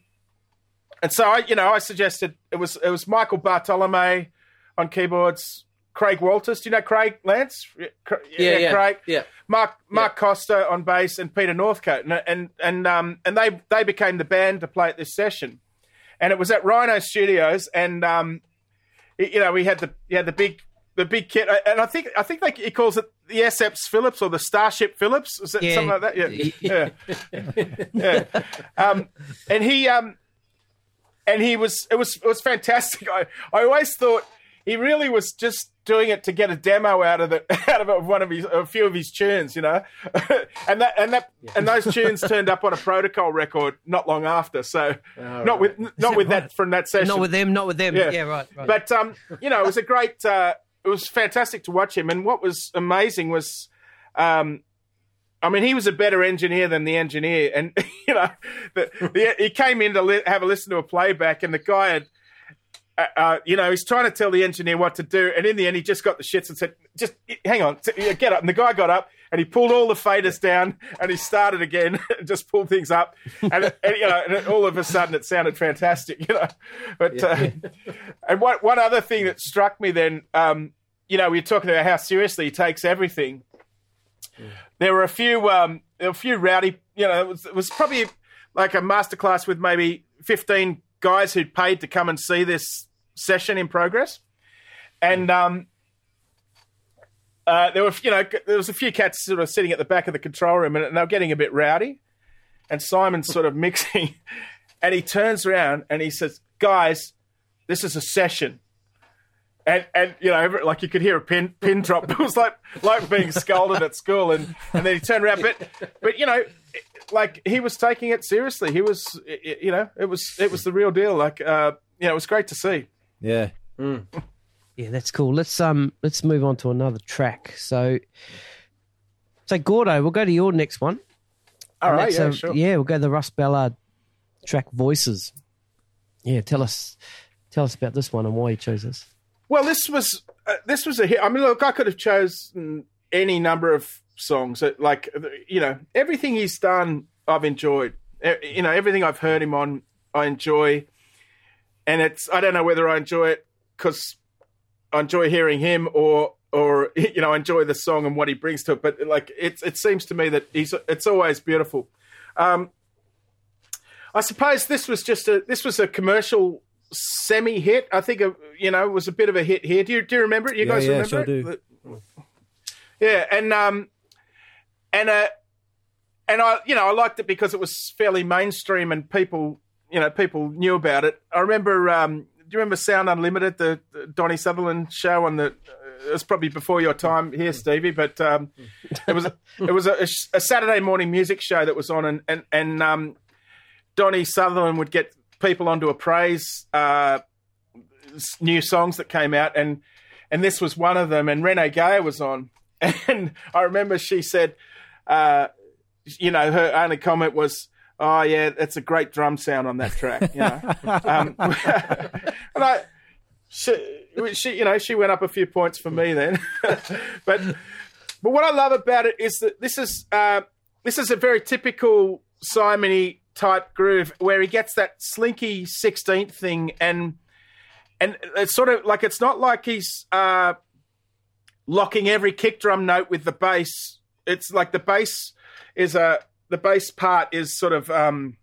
and so I, you know, I suggested it was it was Michael Bartolome on keyboards, Craig Walters. Do you know Craig Lance? Yeah, yeah, Craig. yeah. Mark Mark Costa on bass and Peter Northcote, and and and um and they they became the band to play at this session, and it was at Rhino Studios, and um, y- you know, we had the you had the big the big kit, and I think I think like he calls it the SX Phillips or the Starship Phillips, is it Yeah. something like that? Yeah, yeah, yeah. Um, and he um, and he was it was it was fantastic. I I always thought he really was just doing it to get a demo out of it out of it one of his a few of his tunes, you know, and that and that and those tunes turned up on a protocol record not long after. So not with not with that from that session, not with them, not with them. Yeah. Yeah, right, right. but um, you know, it was a great. Uh, it was fantastic to watch him, and what was amazing was, um, I mean, he was a better engineer than the engineer, and you know, the, the, he came in to li- have a listen to a playback, and the guy had. Uh, uh, you know, he's trying to tell the engineer what to do, and in the end, he just got the shits and said, "Just hang on, get up." And the guy got up, and he pulled all the faders down, and he started again, and just pulled things up, and, and you know, and all of a sudden, it sounded fantastic, you know. But uh, and one one other thing that struck me then, um, you know, we were talking about how seriously he takes everything. There were a few, um, a few rowdy, you know, it was, it was probably like a masterclass with maybe fifteen guys who'd paid to come and see this session in progress, and um, uh, there were, you know, there was a few cats sort of sitting at the back of the control room, and they were getting a bit rowdy, and Simon's sort of mixing, and he turns around and he says, "Guys, this is a session." And, and you know, every- like you could hear a pin pin drop. It was like like being scolded at school, and, and then he turned around. But but you know, like he was taking it seriously. He was, you know, it was it was the real deal. Like uh, you know, it was great to see. Yeah. Yeah, that's cool. Let's um let's move on to another track. So so Gordo, we'll go to your next one. All And right, yeah, a- sure. Yeah, we'll go to the Russ Ballard track Voices. Yeah, tell us tell us about this one and why you chose this. Well, this was uh, this was a hit. I mean, look, I could have chosen any number of songs. Like, you know, everything he's done, I've enjoyed. You know, everything I've heard him on, I enjoy. And it's I don't know whether I enjoy it because I enjoy hearing him or or you know I enjoy the song and what he brings to it. But like, it it seems to me that he's it's always beautiful. Um, I suppose this was just a this was a commercial semi hit. I think uh, you know it was a bit of a hit here. Do you do you remember it? You Yeah, guys yeah, remember sure it? do. Yeah, and um, and uh, and I you know I liked it because it was fairly mainstream and people you know people knew about it. I remember. Um, do you remember Sound Unlimited, the, the Donnie Sutherland show on the It was probably before your time here, Stevie, but um, it was it was a, a Saturday morning music show that was on, and and, and um, Donnie Sutherland would get people onto a praise uh, new songs that came out, and and this was one of them, and Renée Geyer was on, and I remember she said, uh, you know, her only comment was. Oh yeah, that's a great drum sound on that track. You know, um, and I, she, she, you know, she went up a few points for me then. but, but what I love about it is that this is uh, this is a very typical Simony type groove where he gets that slinky sixteenth thing, and and it's sort of like it's not like he's uh, locking every kick drum note with the bass. It's like the bass is a the bass part is sort of. Um,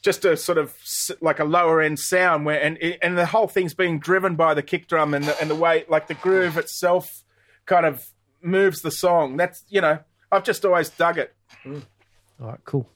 just a sort of like a lower end sound where and and the whole thing's being driven by the kick drum and the and the way like the groove itself kind of moves the song that's you know i've just always dug it All right, cool.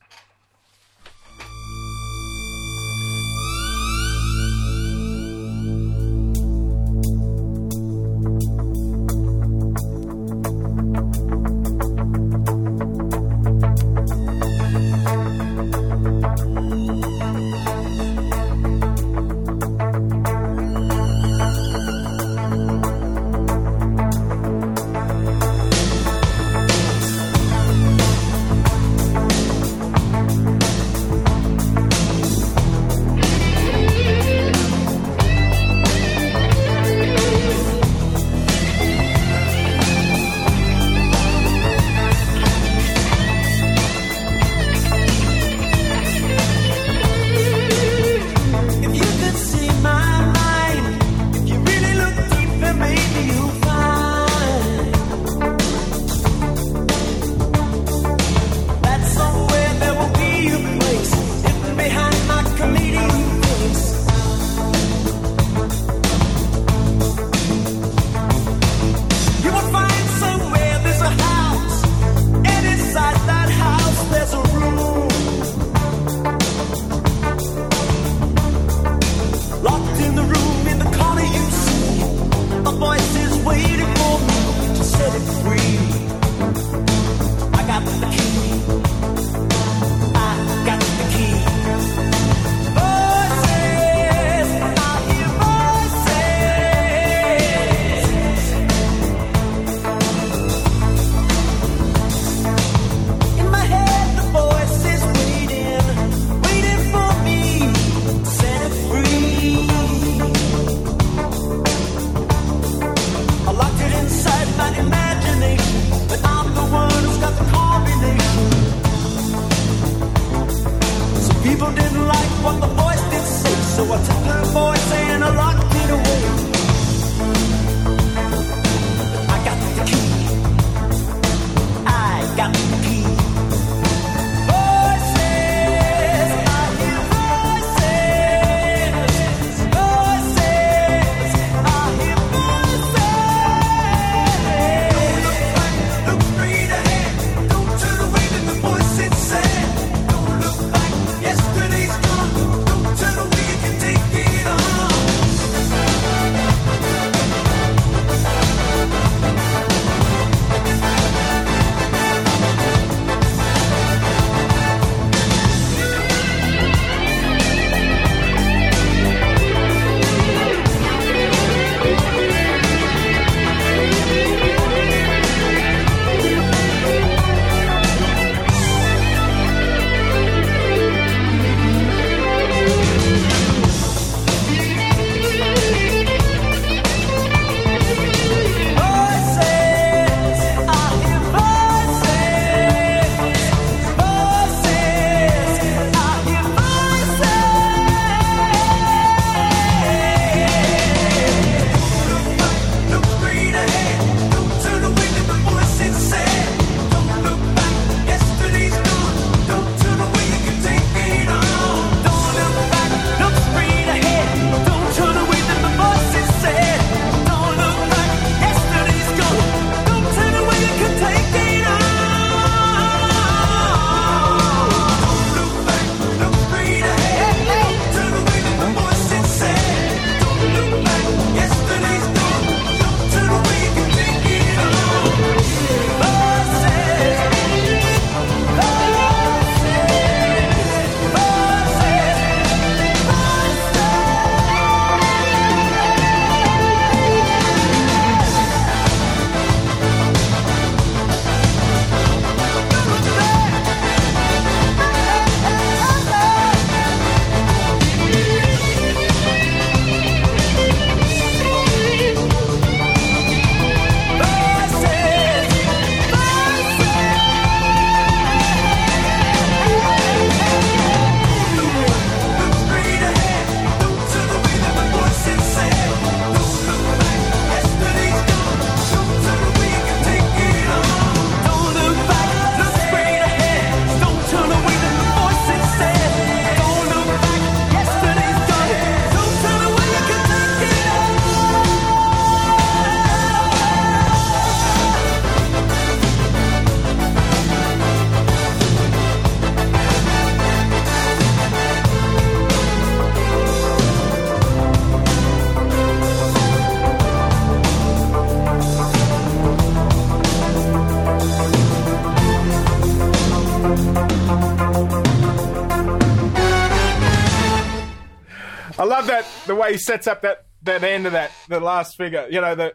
Love that the way he sets up that that end of that the last figure. You know the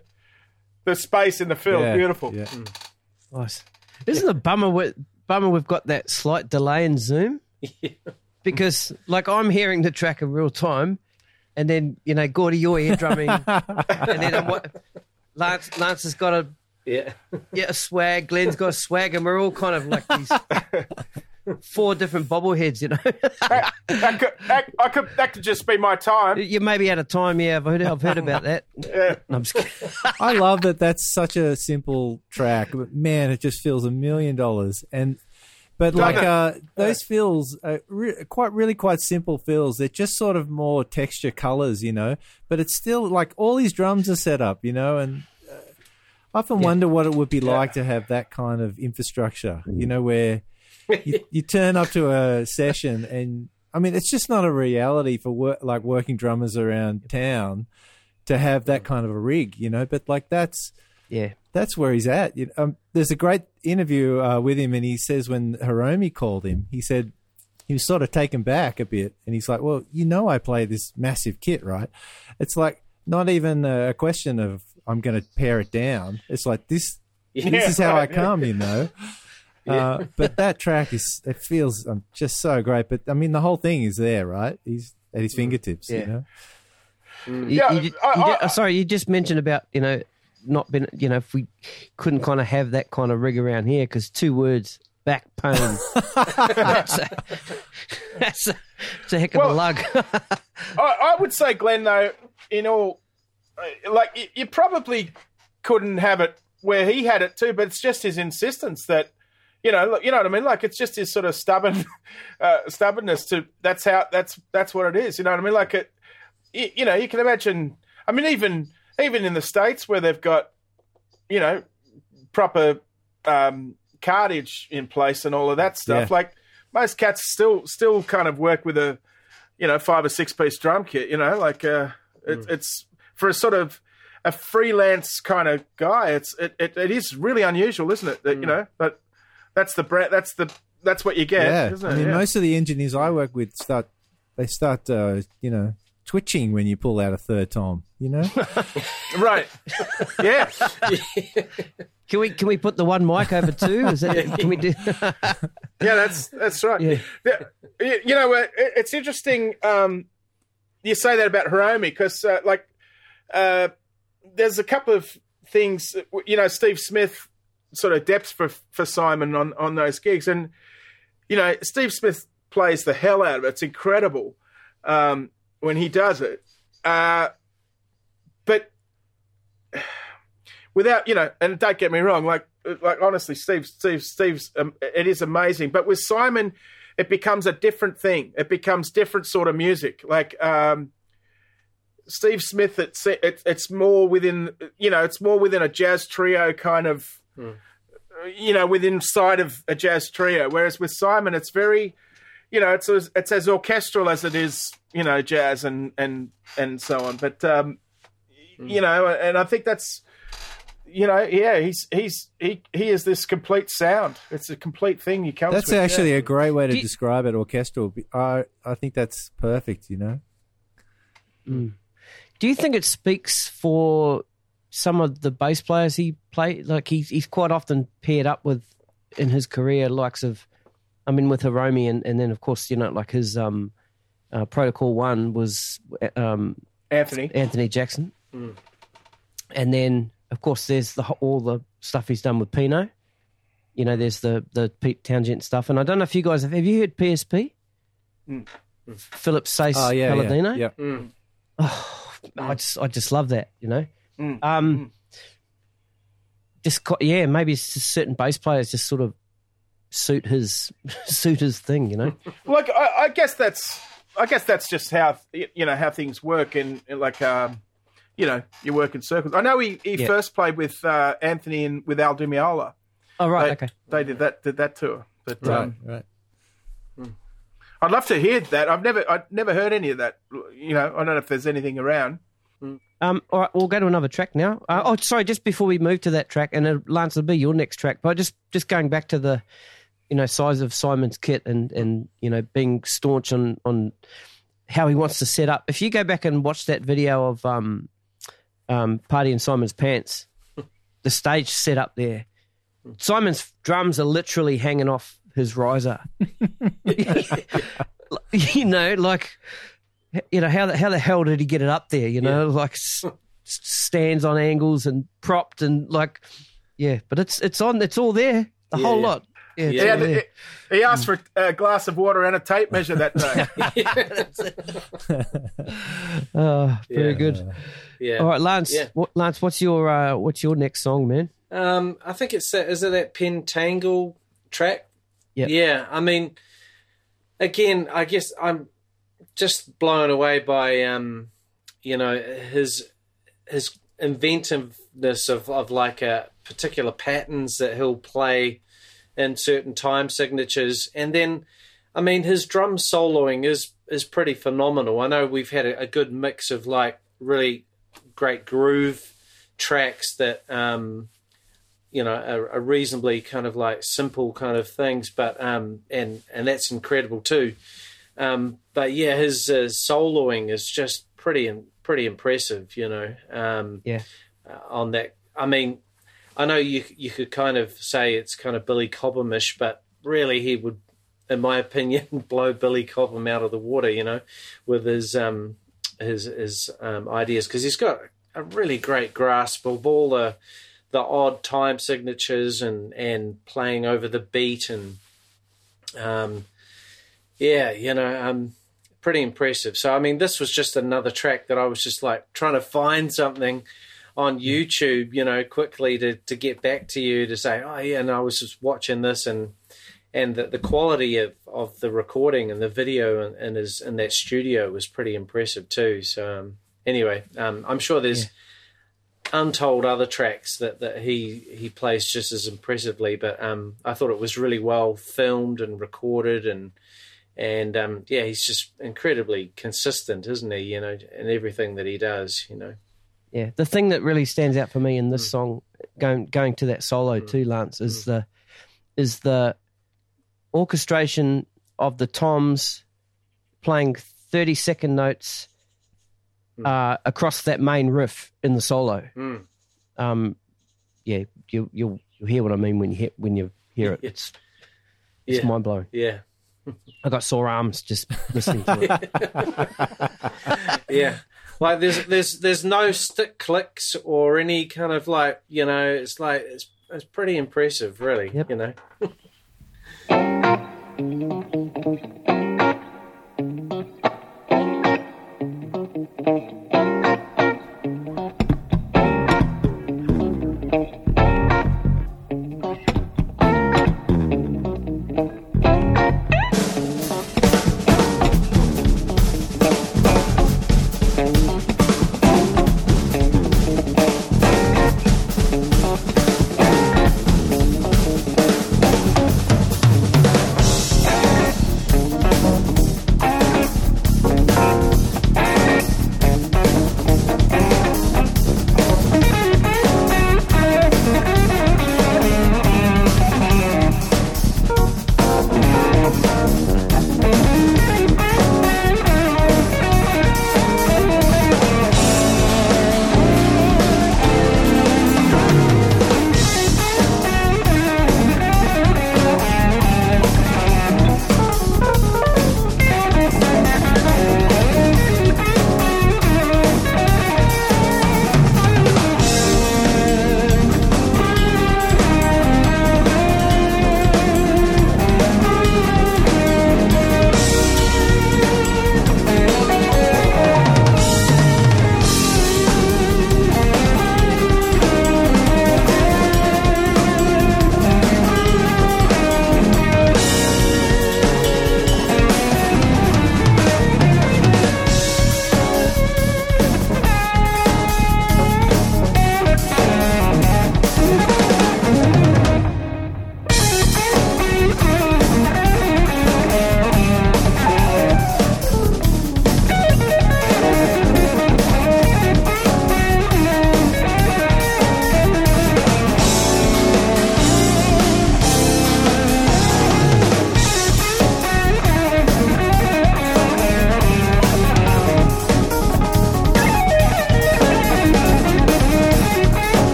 the space in the field, Yeah, beautiful. Yeah. Mm. Nice. Isn't it a bummer? We, bummer we've got that slight delay in Zoom because, like, I'm hearing the track in real time, and then you know, Gordy, you're ear drumming, and then I'm, wa- Lance, Lance has got a Yeah. yeah a swag, Glenn's got a swag, and we're all kind of like these four different bobbleheads. You know, That could, that, I could, that could just be my time. you may be out of time. Yeah, I've heard, I've heard about that. Yeah. No, I'm just kidding. I love that. That's such a simple track, but man, it just feels a million dollars. And but like uh, those fills are re- quite really quite simple fills. They're just sort of more texture colors, you know. But it's still like all these drums are set up, you know, and. uh, I often wonder what it would be like to have that kind of infrastructure, you know, where you, you turn up to a session and I mean, it's just not a reality for work, like working drummers around town to have that kind of a rig, you know. But like that's Yeah, that's where he's at. You um, there's a great interview uh, with him, and he says when Hiromi called him, he said he was sort of taken back a bit, and he's like, "Well, you know, I play this massive kit, right? It's like not even a question of I'm going to pare it down. It's like this. this is how right, I come, you know." Uh, but that track is it feels um, just so great. But I mean, the whole thing is there, right? He's at his fingertips, Yeah. you know. You- Yeah, you, ju- I- I- oh, sorry, you just mentioned about you know not been you know if we couldn't kind of have that kind of rig around here because two words back pain. that's, a, that's, a, that's a heck of a lug. I, I would say, Glenn, though, in all, uh, like you, you probably couldn't have it where he had it too, but it's just his insistence that, you know, you know what I mean. Like it's just his sort of stubborn, uh, stubbornness to that's how that's that's what it is. You know what I mean? Like it, you, you know, you can imagine. I mean, even even in the states where they've got, you know, proper um, cartage in place and all of that stuff. Yeah. Like most cats still still kind of work with a you know five or six piece drum kit. You know, like uh, it, it's for a sort of a freelance kind of guy. It's it, it, it is really unusual, isn't it? That you know, but that's the brand. That's the that's what you get, Yeah, isn't I mean, Yeah. most of the engineers I work with start they start uh, you know twitching when you pull out a third tom. You know, right? yeah, can we can we put the one mic over two? Is that can we do? yeah. That's that's right. Yeah. The- you you know, uh, it's interesting. Um, you say that about Hiromi because, uh, like, uh, there's a couple of things. You know, Steve Smith sort of depths for for Simon on on those gigs, and you know, Steve Smith plays the hell out of it. It's incredible um, when he does it. Uh, but without you know, and don't get me wrong, like like honestly, Steve, Steve, Steve's, um, it is amazing. But with Simon, it becomes a different thing. It becomes different sort of music. Like um, Steve Smith, it's it, it's more within you know, it's more within a jazz trio kind of. You know, within sight of a jazz trio, whereas with Simon, it's very, you know, it's as, it's as orchestral as it is, you know, jazz and and and so on. But um, you know, and I think that's, you know, yeah, he's he's he he is this complete sound. It's a complete thing. He comes. that's with, actually yeah. a great way to Do you- describe it. Orchestral. I I think that's perfect. You know. Do you think it speaks for some of the bass players he play? Like he's he's quite often paired up with in his career, likes of, I mean, with Hiromi, and, and then of course you know like his um, uh, Protocol One was um, Anthony. Anthony Jackson, and then of course there's the all the stuff he's done with Pino. You know, there's the the Pete Townshend stuff, and I don't know if you guys have. Have you heard PSP? Philip Saisse Oh yeah, Palladino. yeah. yeah. Mm. I just I just love that, you know. Mm. Um, just yeah, maybe it's just certain bass players just sort of suit his suit his thing, you know. Like I, I guess that's I guess that's just how you know how things work in, in like um, you know you work in circles. I know he, he Yeah. first played with uh, Anthony and with Al Di Meola. Oh right, They, okay. they did that did that tour. But Right, um, right. I'd love to hear that. I've never I've never heard any of that. You know, I don't know if there's anything around. Um, all right, we'll go to another track now. Uh, oh, sorry, just before we move to that track, and uh, Lance will be your next track. But just just going back to the, you know, size of Simon's kit and and you know being staunch on on how he wants to set up. If you go back and watch that video of um, um, Party in Simon's Pants, the stage set up there, Simon's drums are literally hanging off his riser. you know, like you know how the, how the hell did he get it up there? You know, like s- stands on angles and propped and like yeah, but it's it's on it's all there, the whole yeah. lot. Yeah, Yeah, Yeah, he asked for a glass of water and a tape measure that day. Oh, very Yeah. good. Yeah. All right, Lance. Yeah. What, Lance, what's your uh, what's your next song, man? Um, I think it's that, is it that Pentangle track? Yeah. Yeah. I mean, again, I guess I'm just blown away by um, you know, his his inventiveness of of like a particular patterns that he'll play in certain time signatures, and then. I mean, his drum soloing is is pretty phenomenal. I know we've had a, a good mix of like really great groove tracks that um, you know are, are reasonably kind of like simple kind of things, but um, and and that's incredible too. Um, but yeah, his uh, soloing is just pretty pretty impressive. You know, um, Yeah. uh, on that. I mean, I know you you could kind of say it's kind of Billy Cobhamish, but really he would, in my opinion, blow Billy Cobham out of the water. You know, with his um his his um, ideas because he's got a really great grasp of all the the odd time signatures and and playing over the beat and um yeah you know um pretty impressive so i mean this was just another track that i was just like trying to find something on youtube you know quickly to to get back to you to say oh yeah and i was just watching this and and the, the quality of, of the recording and the video in, in his in that studio was pretty impressive too. So um, anyway, um, I'm sure there's untold other tracks that, that he he plays just as impressively. But um, I thought it was really well filmed and recorded and and um, yeah, he's just incredibly consistent, isn't he? You know, in everything that he does. You know, Yeah, the thing that really stands out for me in Mm. this song, going going to that solo too, Lance, is the is the orchestration of the toms playing thirty second notes Mm. uh, across that main riff in the solo. Mm. Um, yeah, you you'll you'll hear what I mean when you hear, when you hear it. It's it's Yeah. mind blowing. yeah, I got sore arms just listening to it. yeah. Like there's there's there's no stick clicks or any kind of like you know it's like it's it's pretty impressive really Yep. you know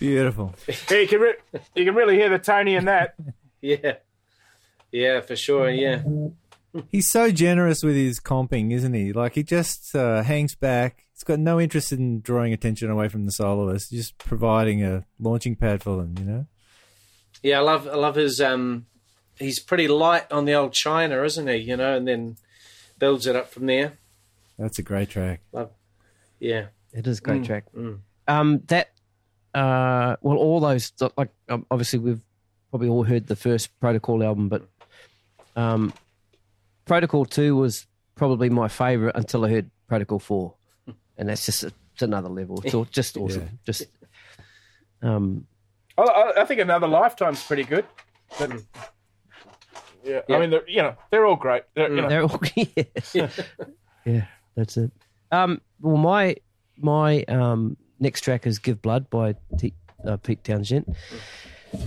Beautiful. Yeah, you can re- you can really hear the Tony in that. Yeah, yeah, for sure. Yeah, He's so generous with his comping, isn't he? Like he just uh, hangs back. He's got no interest in drawing attention away from the soloist, just providing a launching pad for them. You know. yeah. I love, I love his. Um, he's pretty light on the old China, isn't he? You know, and then builds it up from there. That's a great track. Love, yeah, It is a great track. Um, that, uh, well, all those like um, obviously we've probably all heard the first Protocol album, but um, Protocol Two was probably my favorite until I heard Protocol Four, and that's just it's another level. It's all, just awesome. Just um, I, I, I think another lifetime's pretty good. But, yeah, Yeah. I mean, they're, you know, they're all great. They're, you know, they're all yeah. yeah, that's it. Um, well, my my um, next track is "Give Blood" by T- uh, Pete Townshend.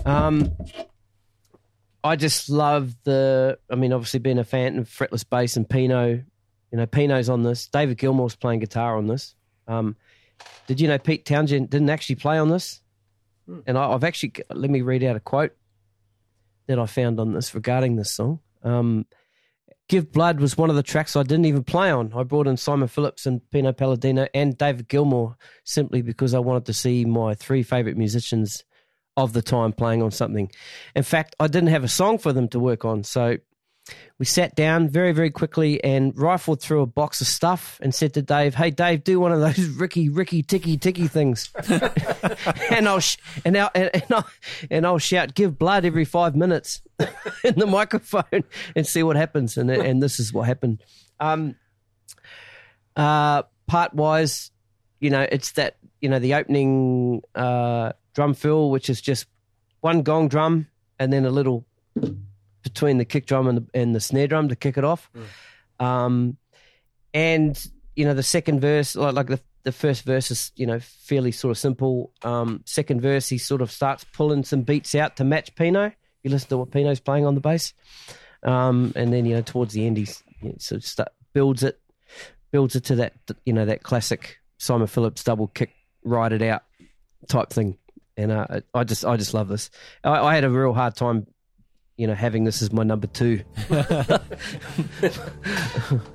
Um, I just love the. I mean, obviously being a fan of fretless bass and Pino, you know, Pino's on this. David Gilmour's playing guitar on this. Um, did you know Pete Townshend didn't actually play on this? And I, I've actually let me read out a quote that I found on this regarding this song. Um, Give Blood was one of the tracks I didn't even play on. I brought in Simon Phillips and Pino Palladino and David Gilmour simply because I wanted to see my three favorite musicians of the time playing on something. In fact, I didn't have a song for them to work on, so we sat down very, very quickly and rifled through a box of stuff and said to Dave, "Hey, Dave, do one of those Ricky, Ricky, Ticky, Ticky things." and I'll sh- and I'll and, I'll and I'll shout, "Give blood" every five minutes in the microphone and see what happens. And and this is what happened. Um, uh, part wise, you know, it's that you know the opening uh, drum fill, which is just one gong drum and then a little between the kick drum and the, and the snare drum to kick it off. Um, and you know the second verse, like, like the the first verse is you know fairly sort of simple. Um, second verse, he sort of starts pulling some beats out to match Pino. You listen to what Pino's playing on the bass, um, and then you know towards the end he's you know, sort of start, builds it, builds it to that you know that classic Simon Phillips double kick, ride it out type thing. And uh, I just I just love this. I, I had a real hard time, you know, having this as my number two.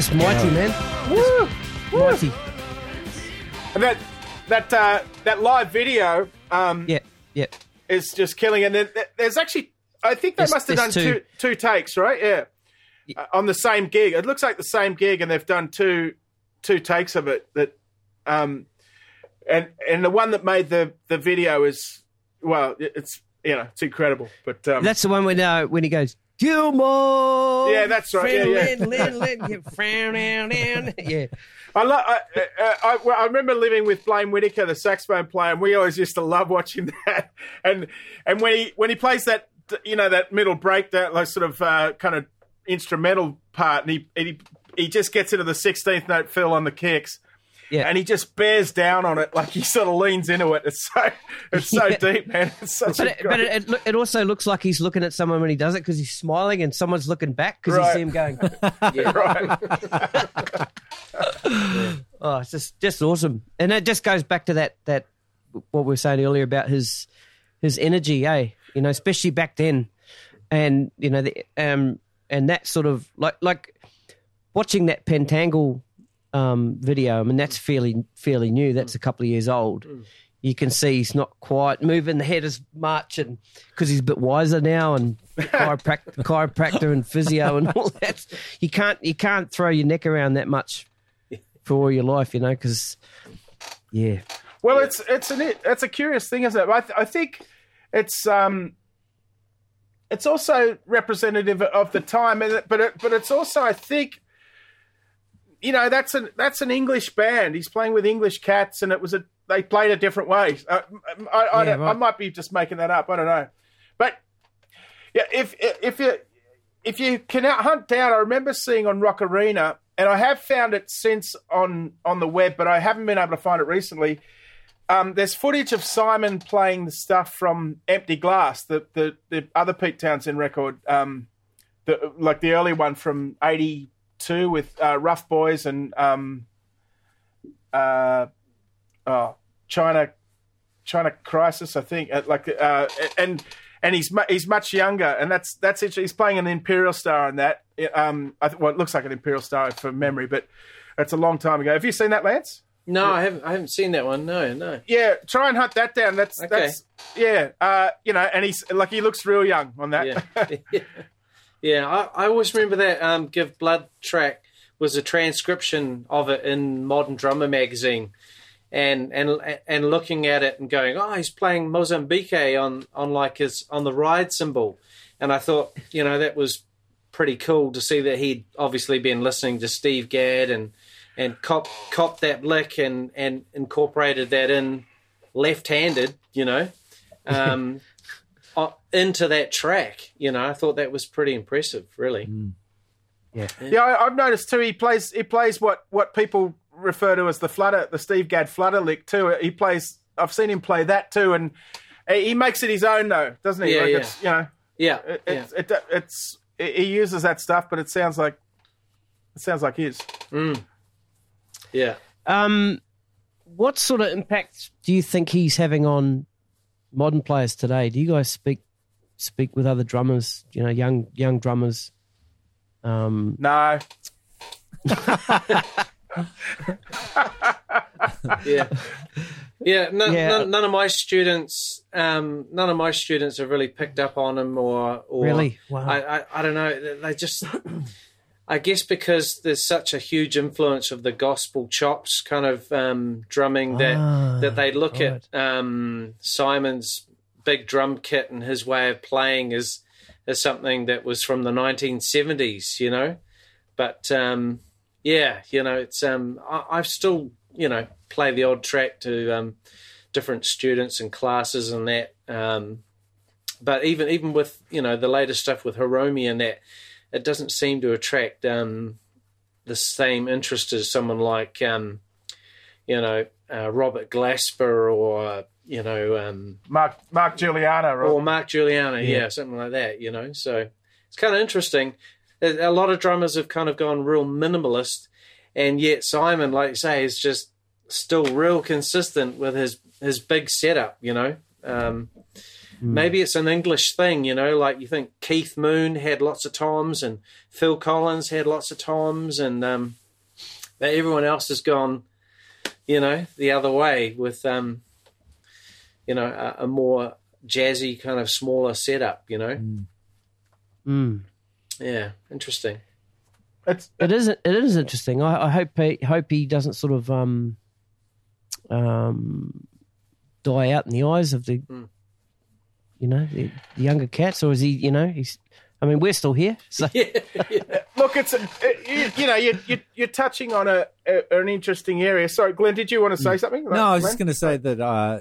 Just mighty, man. Woo! Mighty. And that that uh, that live video um, Yeah, yeah. is just killing. And then there's actually, I think they There's- must have done there's two. two takes, right? Yeah, Uh, on the same gig. It looks like the same gig, and they've done two two takes of it. That, um, and and the one that made the the video is well, it's you know it's incredible. But um, That's the one when uh, when he goes Gilmore. Yeah, that's right. Yeah, yeah. Lin, Lin, Lin, Lin, frown down, down. Yeah, I, lo- I, I, I, I remember living with Blaine Whitaker, the saxophone player, and we always used to love watching that. And and when he when he plays that, you know, that middle break, that like sort of uh, kind of instrumental part, and he and he he just gets into the sixteenth note fill on the kicks. Yeah. And he just bears down on it, like he sort of leans into it. It's so, it's so Yeah. deep, man. It's such But a it, great- but it, it, it also looks like he's looking at someone when he does it because he's smiling and someone's looking back because Right. you see him going, yeah, right. oh, it's just just awesome. And it just goes back to that that what we were saying earlier about his his energy, eh? You know, especially back then, and you know, the, um, and that sort of like like watching that Pentangle um video. I mean, that's fairly fairly new. That's a couple of years old. You can see he's not quite moving the head as much, and because he's a bit wiser now, and chiroprac- chiropractor and physio and all that. You can't you can't throw your neck around that much for all your life, you know, because yeah, Well, it's it's an it's a curious thing, isn't it? I, th- I think it's um it's also representative of the time, and but it, but it's also I think you know that's an that's an English band. He's playing with English cats, and it was a they played a different way. Uh, I I, Yeah, I might be just making that up. I don't know, but yeah, if if you if you can hunt down, I remember seeing on Rock Arena, and I have found it since on on the web, but I haven't been able to find it recently. Um, there's footage of Simon playing the stuff from Empty Glass, the the, the other Pete Townshend record, um, the, like the early one from '82 with uh, Rough Boys and um, uh, oh, China China Crisis, I think. Uh, Like uh, and and he's mu- he's much younger, and that's that's it. He's playing an Imperial Star in that. Um, I th- well, it looks like an Imperial Star from memory, but it's a long time ago. Have you seen that, Lance? No, I haven't. I haven't seen that one. No, no. Yeah, try and hunt that down. That's Okay. that's yeah. Uh, you know, and he's like he looks real young on that. Yeah, yeah. I, I always remember that um, "Give Blood" track was a transcription of it in Modern Drummer magazine, and and and looking at it and going, "Oh, he's playing Mozambique on on like his on the ride cymbal," and I thought, you know, that was pretty cool to see that he'd obviously been listening to Steve Gadd and and cop cop that lick and and incorporated that in left-handed, you know. Um, Uh, into that track. You know, I thought that was pretty impressive, really. Mm. Yeah, I, I've noticed too. He plays he plays what what people refer to as the flutter, the Steve Gadd flutter lick too. He plays. I've seen him play that too, and he makes it his own though, doesn't he? Yeah, like yeah. It's, you know, Yeah, it, yeah. it's it, it's he uses that stuff, but it sounds like it sounds like his. Mm. yeah. Um, what sort of impact do you think he's having on modern players today? Do you guys speak speak with other drummers? You know, young young drummers. Um, No, yeah, yeah. None, Yeah. None, none of my students, um, none of my students have really picked up on them, or, or Really? Wow. I, I, I don't know. They- They just, I guess, because there's such a huge influence of the gospel chops kind of um, drumming that Ah, that they look right. at um, Simon's big drum kit and his way of playing as as something that was from the 1970s, you know. But um, yeah, you know, it's um, I, I've still you know play the odd track to um, different students and classes and that. Um, but even even with you know the latest stuff with Hiromi and that, it doesn't seem to attract um, the same interest as someone like um, you know uh, Robert Glasper or you know um, Mark Mark Guiliana, right? or Mark Guiliana, yeah. something like that. You know, so it's kind of interesting. A a lot of drummers have kind of gone real minimalist, and yet Simon, like you say, is just still real consistent with his his big setup. You know, um, maybe it's an English thing. You know, like you think Keith Moon had lots of toms, and Phil Collins had lots of toms, and um, but everyone else has gone, you know, the other way with um, you know, a, a more jazzy kind of smaller setup, you know? mm. Yeah, interesting. It's, It is. It is interesting. I, I hope he hope he doesn't sort of um, um, die out in the eyes of the, Hmm. You know, the, the younger cats, or is he? You know, he's. I mean, we're still here. So look, it's a, you, you know you, you you're touching on a, a an interesting area. Sorry, Glenn, did you want to say something? No, I was just going to say that, uh,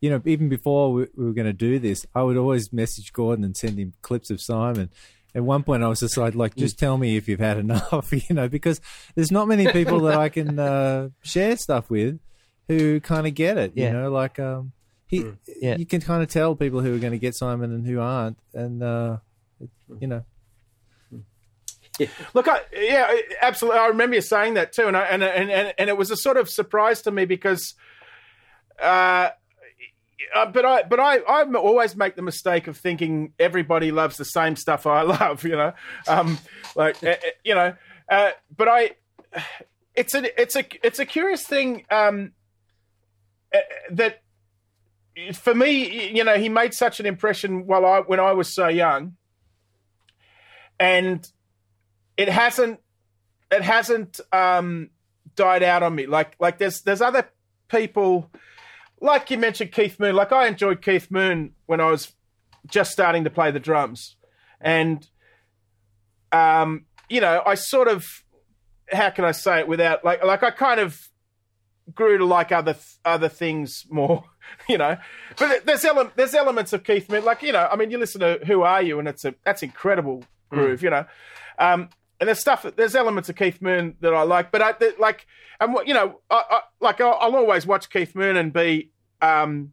you know, even before we, we were going to do this, I would always message Gordon and send him clips of Simon. At one point, I was just like, like, just tell me if you've had enough, you know, because there's not many people that I can uh, share stuff with who kind of get it, Yeah. you know, like um, he, Yeah. you can kind of tell people who are going to get Simon and who aren't, and uh, you know, Look, I, yeah, absolutely. I remember you saying that too, and I, and, and and and it was a sort of surprise to me because, uh, uh, but I but I I always make the mistake of thinking everybody loves the same stuff I love, you know, um, like uh, uh, you know, uh, but I, it's a it's a it's a curious thing um, uh, that for me, you know, he made such an impression while I when I was so young, and it hasn't it hasn't um, died out on me. Like like there's there's other people like you mentioned Keith Moon. Like I enjoyed Keith Moon when I was just starting to play the drums, and um, you know I sort of how can I say it without like like I kind of grew to like other other things more. You know, but there's ele- there's elements of Keith Moon, like you know, I mean, you listen to Who Are You, and it's a that's incredible groove, you know. Um, and there's stuff, that, there's elements of Keith Moon that I like, but I that, like, and what you know, I, I, like I'll, I'll always watch Keith Moon and be um,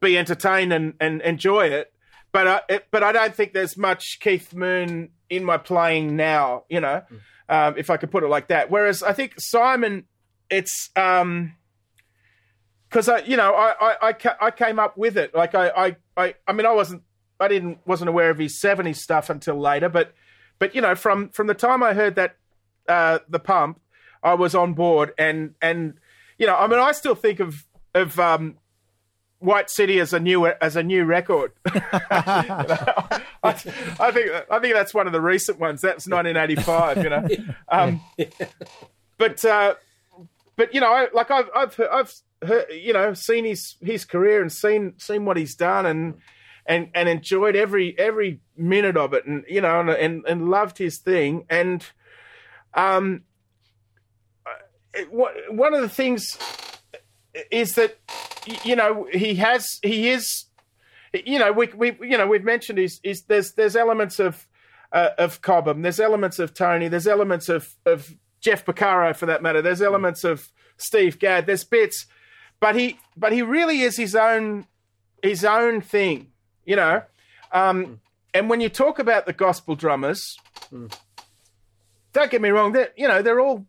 be entertained and, and enjoy it. But I, it, but I don't think there's much Keith Moon in my playing now, you know, um, if I could put it like that. Whereas I think Simon, it's um, because I, you know, I, I, I, ca- I came up with it. Like I, I, I, I mean, I wasn't, I didn't, wasn't aware of his '70s stuff until later. But, but you know, from from the time I heard that, uh, the pump, I was on board. And and you know, I mean, I still think of of um, White City as a new as a new record. You know, I, I think I think that's one of the recent ones. That's 1985. You know, um, but. Uh, but you know, I, like I've I've I've you know seen his his career and seen seen what he's done and and and enjoyed every every minute of it and you know and and, and loved his thing. And um it, what- one of the things is that you know he has he is you know we we you know we've mentioned is is there's there's elements of uh, of Cobham there's elements of Tony there's elements of of Jeff Porcaro for that matter there's elements of Steve Gadd there's bits but he but he really is his own his own thing you know um and when you talk about the gospel drummers don't get me wrong that you know they're all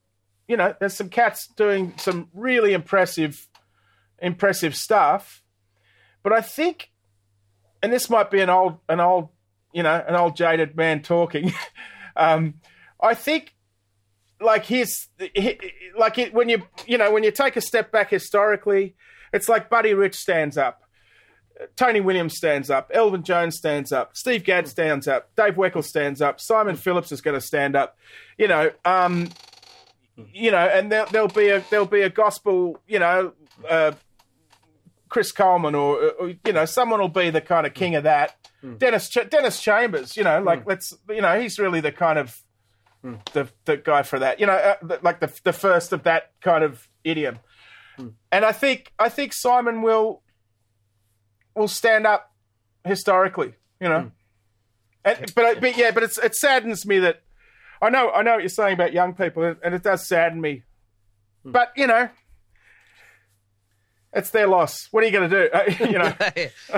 you know there's some cats doing some really impressive impressive stuff but I think and this might be an old, an old, you know, an old jaded man talking. um, I think, like his, like it, when you, you know, when you take a step back historically, it's like Buddy Rich stands up. Tony Williams stands up, Elvin Jones stands up, Steve Gadd stands up, Dave Weckl stands up, Simon Phillips is going to stand up. You know, um, you know, and there, there'll be a there'll be a gospel, you know, uh, Chris Coleman or, or you know someone will be the kind of king of that. Dennis Ch- Dennis Chambers, you know, like let's you know he's really the kind of Mm. the the guy for that. You know, uh, the, like the the first of that kind of idiom. Mm. And I think I think Simon will will stand up historically. You know, mm. and, but but yeah, but it's it saddens me that I know I know what you're saying about young people, and- and it does sadden me. But you know, it's their loss. What are you going to do? Uh, you know,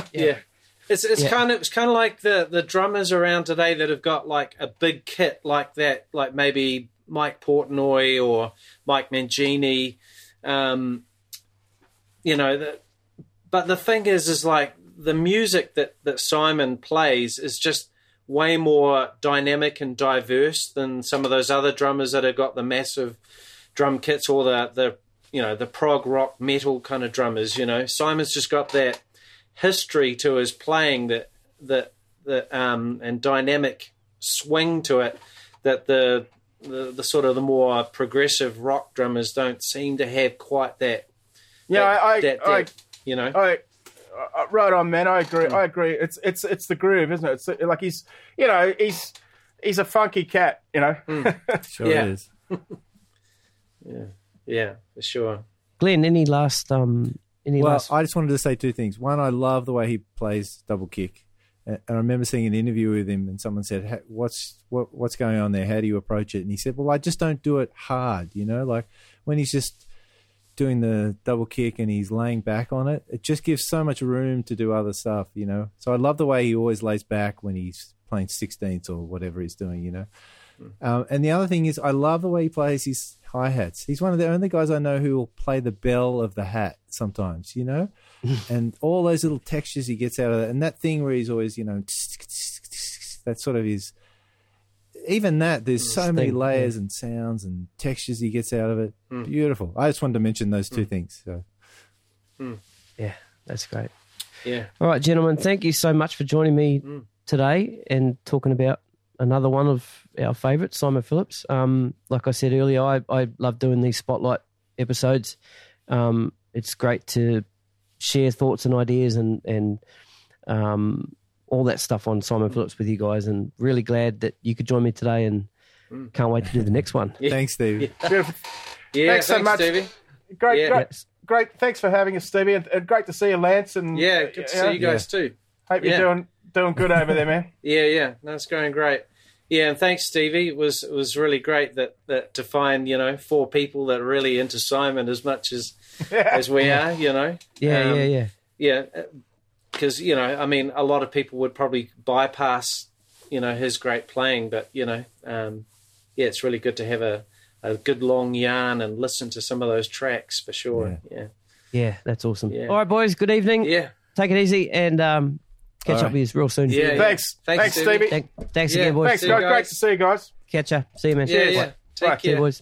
yeah. It's it's Yeah. kind of it's kind of like the the drummers around today that have got like a big kit like that, like maybe Mike Portnoy or Mike Mangini, um, you know. The, but the thing is, is like the music that that Simon plays is just way more dynamic and diverse than some of those other drummers that have got the massive drum kits or the the you know the prog rock metal kind of drummers. You know, Simon's just got that history to his playing that that that um and dynamic swing to it that the the, the sort of the more progressive rock drummers don't seem to have quite that yeah, that, I, I, that I, you know I, I, right on, man. I agree. I agree. It's it's it's the groove, isn't it? It's like he's, you know, he's he's a funky cat, you know. Sure Yeah. is. yeah, yeah for sure Glenn, any last um any Well, last I just wanted to say two things. One, I love the way he plays double kick, and I remember seeing an interview with him, and someone said, "Ha- "What's what, what's going on there? How do you approach it?" And he said, "Well, I just don't do it hard. You know, like when he's just doing the double kick and he's laying back on it, it just gives so much room to do other stuff. You know, so I love the way he always lays back when he's playing sixteenths or whatever he's doing. You know." Um, and the other thing is, I love the way he plays his hi hats. He's one of the only guys I know who will play the bell of the hat sometimes, you know, and all those little textures he gets out of it, and that thing where he's always, you know, that sort of is. Even that, there's so many Sting, layers and sounds and textures he gets out of it. Hmm. Beautiful. I just wanted to mention those two hmm. things. So. Hmm. Yeah, that's great. yeah All right, gentlemen, thank you so much for joining me today and talking about another one of our favourites, Simon Phillips. Um, like I said earlier, I, I love doing these spotlight episodes. Um, it's great to share thoughts and ideas and and um, all that stuff on Simon Phillips with you guys, and really glad that you could join me today, and can't wait to do the next one. Thanks, Steve. Beautiful. yeah Thanks so much. Stevie. Great, Yeah. great, great. Thanks for having us, Stevie, and, and great to see you, Lance. And yeah good to see you guys too Hope you're doing doing good over there, man. Yeah, yeah, no, going great. Yeah, and thanks, Stevie. It was it was really great that that to find you know four people that are really into Simon as much as as we are. You know, Yeah, Um, yeah, yeah. yeah, because you know, I mean, a lot of people would probably bypass you know his great playing, but you know, um, yeah, it's really good to have a a good long yarn and listen to some of those tracks for sure. Yeah, Yeah, that's awesome. Yeah. All right, boys, good evening. yeah, Take it easy and um, catch All up right. with you real soon. yeah. yeah. Thanks, Thanks, thanks, Stevie. Stevie. Thank, thanks Yeah, again, boys. Thanks, See you guys. Great to see you guys. Catch ya. See you, man. yeah, Cheers. yeah. Bye. Take See you, care. boys.